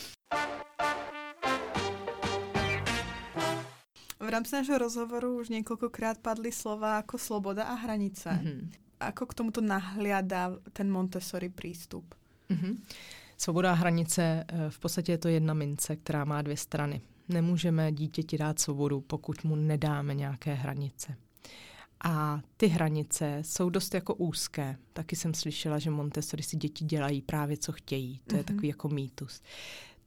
V rámci našeho rozhovoru už několikrát padly slova jako sloboda a hranice. Mm-hmm. Ako k tomuto nahliadá ten Montessori přístup? Mm-hmm. Svoboda a hranice, eh, v podstatě je to jedna mince, která má dvě strany. Nemůžeme dítěti dát svobodu, pokud mu nedáme nějaké hranice. A ty hranice jsou dost jako úzké. Taky jsem slyšela, že Montessori si děti dělají právě, co chtějí. To je mm-hmm. takový jako mýtus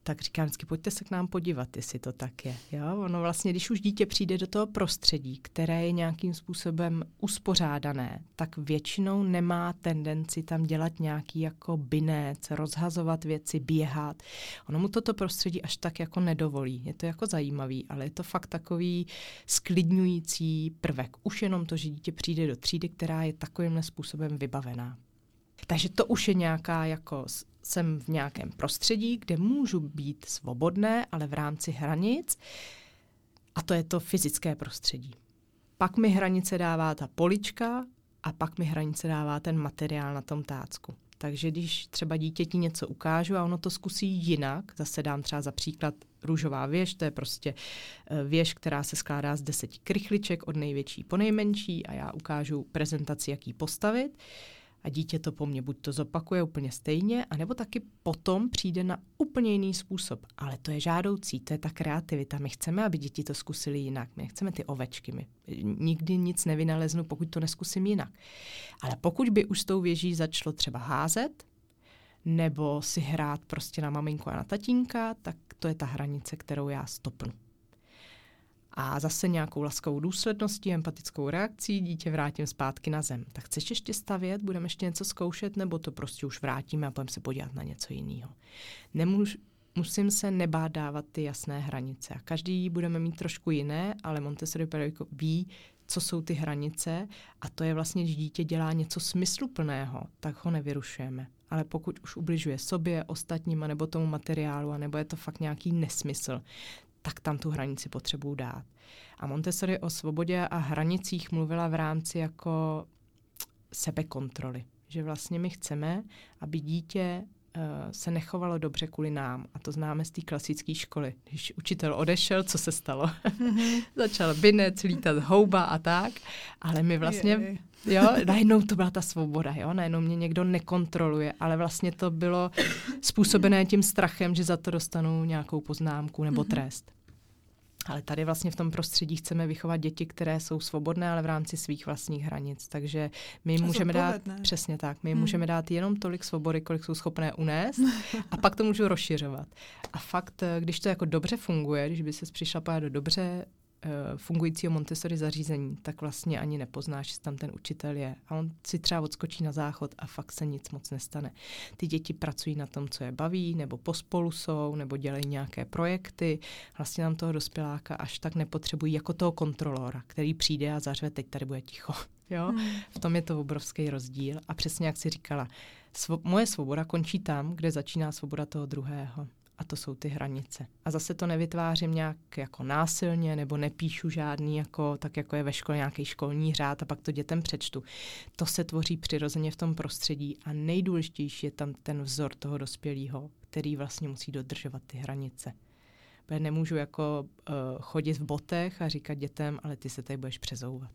tak říkám vždycky, pojďte se k nám podívat, jestli to tak je. Jo? Ono vlastně, když už dítě přijde do toho prostředí, které je nějakým způsobem uspořádané, tak většinou nemá tendenci tam dělat nějaký jako binec, rozhazovat věci, běhat. Ono mu toto prostředí až tak jako nedovolí. Je to jako zajímavý, ale je to fakt takový sklidňující prvek. Už jenom to, že dítě přijde do třídy, která je takovýmhle způsobem vybavená. Takže to už je nějaká jako jsem v nějakém prostředí, kde můžu být svobodné, ale v rámci hranic. A to je to fyzické prostředí. Pak mi hranice dává ta polička a pak mi hranice dává ten materiál na tom tácku. Takže když třeba dítěti něco ukážu a ono to zkusí jinak, zase dám třeba za příklad růžová věž, to je prostě eh, věž, která se skládá z deseti krychliček od největší po nejmenší a já ukážu prezentaci, jak ji postavit, a dítě to po mně buď to zopakuje úplně stejně, anebo taky potom přijde na úplně jiný způsob. Ale to je žádoucí, to je ta kreativita. My chceme, aby děti to zkusili jinak. My chceme ty ovečky. My nikdy nic nevynaleznu, pokud to neskusím jinak. Ale pokud by už s tou věží začalo třeba házet, nebo si hrát prostě na maminku a na tatínka, tak to je ta hranice, kterou já stopnu a zase nějakou laskovou důsledností, empatickou reakcí dítě vrátím zpátky na zem. Tak chceš ještě stavět, budeme ještě něco zkoušet, nebo to prostě už vrátíme a budeme se podívat na něco jiného. Nemůž, musím se nebát dávat ty jasné hranice. A každý budeme mít trošku jiné, ale Montessori pedagogiko ví, co jsou ty hranice a to je vlastně, když dítě dělá něco smysluplného, tak ho nevyrušujeme. Ale pokud už ubližuje sobě, ostatním, nebo tomu materiálu, nebo je to fakt nějaký nesmysl, tak tam tu hranici potřebuju dát. A Montessori o svobodě a hranicích mluvila v rámci jako sebekontroly. Že vlastně my chceme, aby dítě uh, se nechovalo dobře kvůli nám. A to známe z té klasické školy. Když učitel odešel, co se stalo? Mm-hmm. Začal binec, lítat houba a tak. Ale my vlastně, jo, najednou to byla ta svoboda, jo, najednou mě někdo nekontroluje, ale vlastně to bylo způsobené tím strachem, že za to dostanu nějakou poznámku nebo mm-hmm. trest. Ale tady vlastně v tom prostředí chceme vychovat děti, které jsou svobodné, ale v rámci svých vlastních hranic. Takže my jim můžeme dát, přesně tak, my jim hmm. můžeme dát jenom tolik svobody, kolik jsou schopné unést a pak to můžu rozšiřovat. A fakt, když to jako dobře funguje, když by se přišla do dobře Eh, fungujícího Montessori zařízení, tak vlastně ani nepoznáš, že tam ten učitel je. A on si třeba odskočí na záchod a fakt se nic moc nestane. Ty děti pracují na tom, co je baví, nebo pospolu jsou, nebo dělají nějaké projekty. Vlastně nám toho dospěláka až tak nepotřebují jako toho kontrolora, který přijde a zařve, teď tady bude ticho. Jo? Hmm. V tom je to obrovský rozdíl. A přesně jak si říkala, svo- moje svoboda končí tam, kde začíná svoboda toho druhého a to jsou ty hranice. A zase to nevytvářím nějak jako násilně nebo nepíšu žádný, jako, tak jako je ve škole nějaký školní řád a pak to dětem přečtu. To se tvoří přirozeně v tom prostředí a nejdůležitější je tam ten vzor toho dospělého, který vlastně musí dodržovat ty hranice. Protože nemůžu jako uh, chodit v botech a říkat dětem, ale ty se tady budeš přezouvat.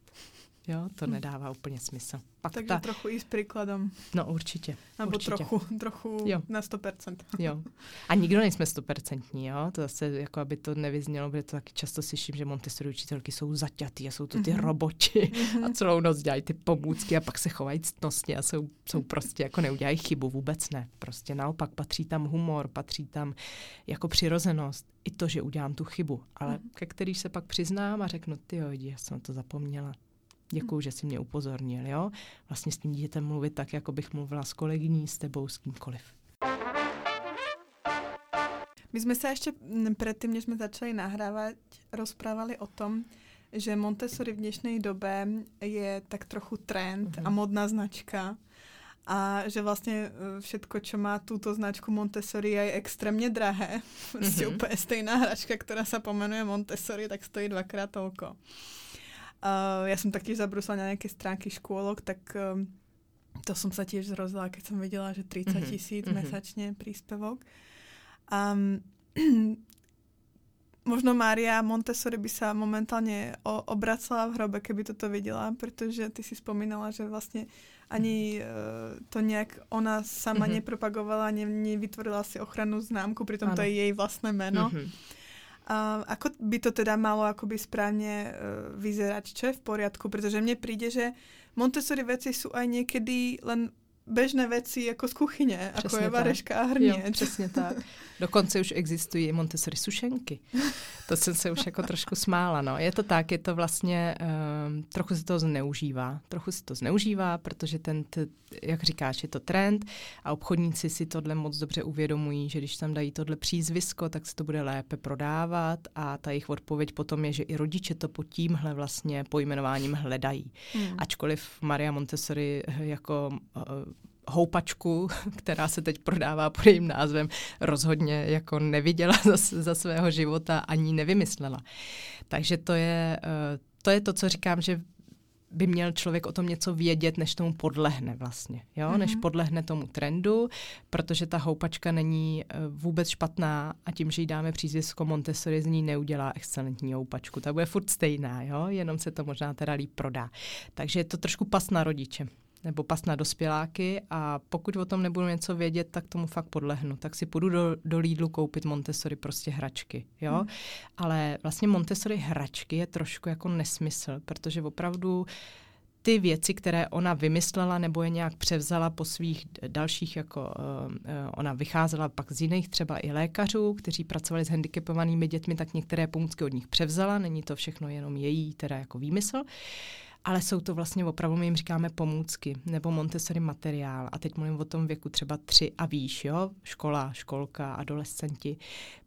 Jo, to hm. nedává úplně smysl. Pak Takže ta... trochu i s příkladem. No určitě. Nebo určitě. trochu, trochu jo. na 100%. jo. A nikdo nejsme 100%, jo. To zase, jako aby to nevyznělo, protože to taky často slyším, že Montessori učitelky jsou zaťatý a jsou to ty mm-hmm. roboti mm-hmm. a mhm. celou noc dělají ty pomůcky a pak se chovají ctnostně a jsou, jsou prostě jako neudělají chybu, vůbec ne. Prostě naopak patří tam humor, patří tam jako přirozenost. I to, že udělám tu chybu, ale mm. ke který se pak přiznám a řeknu, ty jo, já jsem to zapomněla Děkuji, že jsi mě upozornil. Jo? Vlastně s tím dítětem mluvit tak, jako bych mluvila s kolegyní, s tebou, s kýmkoliv. My jsme se ještě předtím, než jsme začali nahrávat, rozprávali o tom, že Montessori v dnešní době je tak trochu trend a mhm. modná značka a že vlastně e, všetko, čo má túto značku Montessori, je extrémně drahé. Prostě uh-huh. úplně stejná hračka, která se pomenuje Montessori, tak stojí dvakrát toľko. Uh, ja som taktiež zabrusla na nejaké stránky škôlok, tak um, to som sa tiež zrozila, keď som videla, že 30 mhm, tisíc mm-hmm. mesačne príspevok. Um, možno Mária Montessori by sa momentálne o, obracala v hrobe, keby toto videla, pretože ty si spomínala, že vlastne ani uh, to nejak ona sama mm-hmm. nepropagovala, ne, nevytvorila si ochrannú známku, pritom ano. to je jej vlastné meno. Mm-hmm a ako by to teda malo akoby správne uh, vyzerať, čo je v poriadku? Pretože mne príde, že Montessori veci sú aj niekedy len běžné věci jako z kuchyně, jako je vareška a hrněc. Jo, přesně tak. Dokonce už existují Montessori sušenky. To jsem se už jako trošku smála. No. Je to tak, je to vlastně, um, trochu se to zneužívá. Trochu se to zneužívá, protože ten, t, jak říkáš, je to trend a obchodníci si tohle moc dobře uvědomují, že když tam dají tohle přízvisko, tak se to bude lépe prodávat a ta jejich odpověď potom je, že i rodiče to pod tímhle vlastně pojmenováním hledají. Hmm. Ačkoliv Maria Montessori jako uh, houpačku, která se teď prodává pod jejím názvem, rozhodně jako neviděla za, za svého života ani nevymyslela. Takže to je, eh, to je to, co říkám, že by měl člověk o tom něco vědět, než tomu podlehne vlastně, jo? Mm-hmm. než podlehne tomu trendu, protože ta houpačka není eh, vůbec špatná a tím, že jí dáme přízvisko Montessori, z ní neudělá excelentní houpačku. Ta bude furt stejná, jo? jenom se to možná teda líp prodá. Takže je to trošku pas na rodiče nebo pas na dospěláky a pokud o tom nebudu něco vědět, tak tomu fakt podlehnu. Tak si půjdu do, do Lidlu koupit Montessori prostě hračky, jo. Hmm. Ale vlastně Montessori hračky je trošku jako nesmysl, protože opravdu ty věci, které ona vymyslela nebo je nějak převzala po svých dalších, jako uh, ona vycházela pak z jiných třeba i lékařů, kteří pracovali s handicapovanými dětmi, tak některé pomůcky od nich převzala, není to všechno jenom její teda jako výmysl. Uh, ale jsou to vlastně opravdu, my jim říkáme pomůcky nebo Montessori materiál. A teď mluvím o tom věku třeba tři a výš, jo? Škola, školka, adolescenti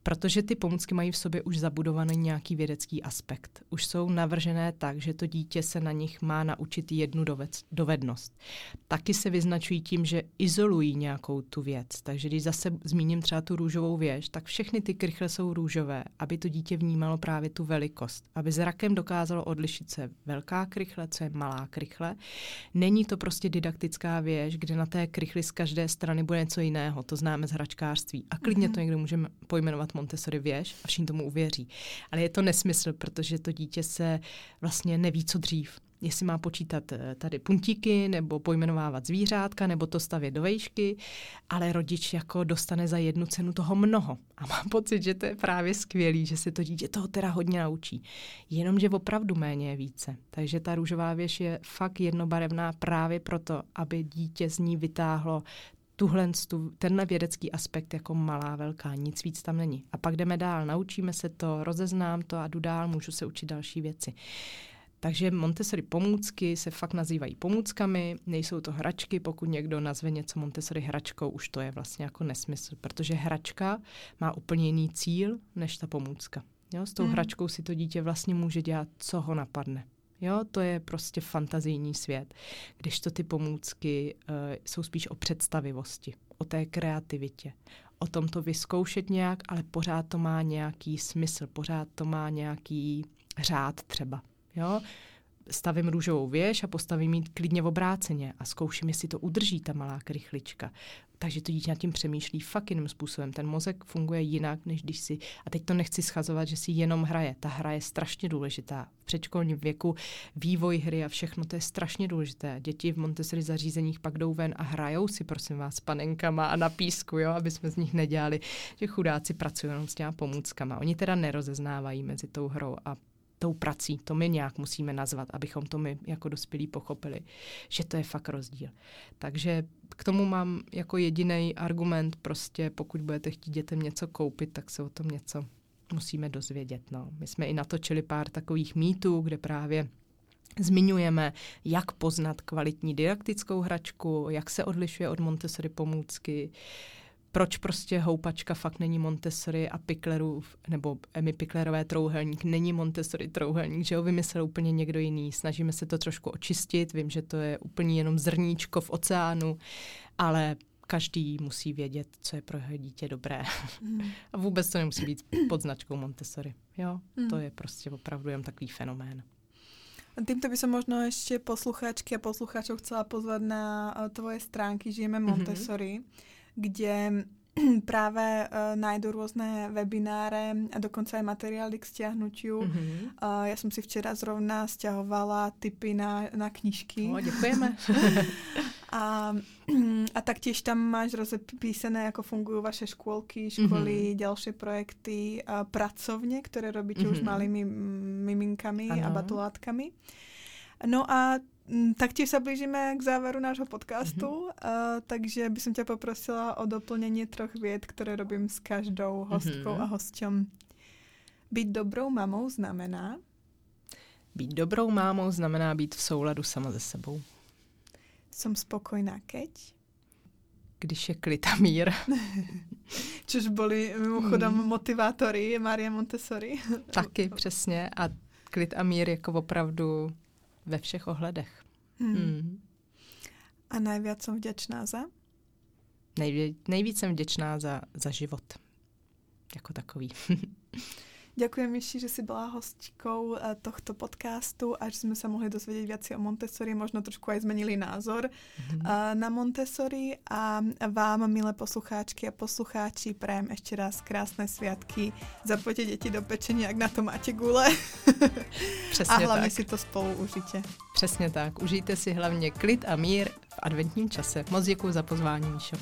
protože ty pomůcky mají v sobě už zabudovaný nějaký vědecký aspekt. Už jsou navržené tak, že to dítě se na nich má naučit jednu dovednost. Taky se vyznačují tím, že izolují nějakou tu věc. Takže když zase zmíním třeba tu růžovou věž, tak všechny ty krychle jsou růžové, aby to dítě vnímalo právě tu velikost. Aby zrakem dokázalo odlišit, co je velká krychle, co je malá krychle. Není to prostě didaktická věž, kde na té krychli z každé strany bude něco jiného. To známe z hračkářství. A klidně mm-hmm. to někdo můžeme pojmenovat Montessori věž a všichni tomu uvěří. Ale je to nesmysl, protože to dítě se vlastně neví, co dřív jestli má počítat eh, tady puntíky, nebo pojmenovávat zvířátka, nebo to stavět do vejšky, ale rodič jako dostane za jednu cenu toho mnoho. A mám pocit, že to je právě skvělý, že se to dítě toho teda hodně naučí. Jenomže opravdu méně je více. Takže ta růžová věž je fakt jednobarevná právě proto, aby dítě z ní vytáhlo tuhle, tu, tenhle vědecký aspekt jako malá, velká, nic víc tam není. A pak jdeme dál, naučíme se to, rozeznám to a jdu dál, můžu se učit další věci. Takže Montessori pomůcky se fakt nazývají pomůckami, nejsou to hračky, pokud někdo nazve něco Montessori hračkou, už to je vlastně jako nesmysl, protože hračka má úplně jiný cíl než ta pomůcka. Jo, s tou hmm. hračkou si to dítě vlastně může dělat, co ho napadne. Jo, to je prostě fantazijní svět. Když to ty pomůcky uh, jsou spíš o představivosti, o té kreativitě, o tom to vyzkoušet nějak, ale pořád to má nějaký smysl, pořád to má nějaký řád třeba. Jo? Stavím růžovou věž a postavím ji klidně v obráceně a zkouším, jestli to udrží ta malá krychlička takže to dítě nad tím přemýšlí fakt jiným způsobem. Ten mozek funguje jinak, než když si, a teď to nechci schazovat, že si jenom hraje. Ta hra je strašně důležitá. V předškolním věku vývoj hry a všechno to je strašně důležité. Děti v Montessori zařízeních pak jdou ven a hrajou si, prosím vás, s panenkama a na písku, jo, aby jsme z nich nedělali, že chudáci pracují jenom s těma pomůckama. Oni teda nerozeznávají mezi tou hrou a tou prací. To my nějak musíme nazvat, abychom to my jako dospělí pochopili, že to je fakt rozdíl. Takže k tomu mám jako jediný argument, prostě pokud budete chtít dětem něco koupit, tak se o tom něco musíme dozvědět. No. My jsme i natočili pár takových mýtů, kde právě Zmiňujeme, jak poznat kvalitní didaktickou hračku, jak se odlišuje od Montessori pomůcky, proč prostě houpačka fakt není Montessori a Piklerův, nebo Emi Piklerové trouhelník není Montessori trouhelník, že ho vymyslel úplně někdo jiný. Snažíme se to trošku očistit, vím, že to je úplně jenom zrníčko v oceánu, ale každý musí vědět, co je pro jeho dítě dobré. Mm. a vůbec to nemusí být pod značkou Montessori. Jo, mm. to je prostě opravdu jen takový fenomén. Týmto by som možno ešte poslucháčky a poslucháčov chcela pozvať na eh, tvoje stránky Žijeme mhm. Montessori. Mm-hmm kde práve uh, nájdu rôzne webináre a dokonca aj materiály k stiahnutiu. Mm-hmm. Uh, ja som si včera zrovna stiahovala tipy na, na knižky. O, děkujeme. a, a taktiež tam máš rozpísané, ako fungujú vaše škôlky, školy, mm-hmm. ďalšie projekty, uh, pracovne, ktoré robíte mm-hmm. už malými miminkami ano. a batulátkami. No a Mm, taktiež sa blížime k záveru nášho podcastu, mm-hmm. uh, takže by som ťa poprosila o doplnenie troch vied, ktoré robím s každou hostkou mm-hmm. a hosťom. Být dobrou mamou znamená? Být dobrou mámou znamená být v souladu sama se sebou. Som spokojná keď? Když je klid a mír. Což byly mimochodem mm. motivátory Maria Montessori. Taky, přesně. A klid a mír jako opravdu ve všech ohledech. Hmm. Hmm. A nejvíc jsem vděčná za? Nejví, nejvíc jsem vděčná za, za život jako takový. Ďakujem Miši, že si byla hostkou eh, tohto podcastu a že jsme se mohli dozvědět viac o Montessori, možno trošku aj zmenili názor mm-hmm. na Montessori a vám, milé poslucháčky a poslucháči, prajem ještě raz krásné sviatky. Zapojte děti do pečení, jak na to máte gule. Přesně a hlavně tak. si to spolu užijte. Přesně tak. Užijte si hlavně klid a mír v adventním čase. Moc děkuji za pozvání, Míšo.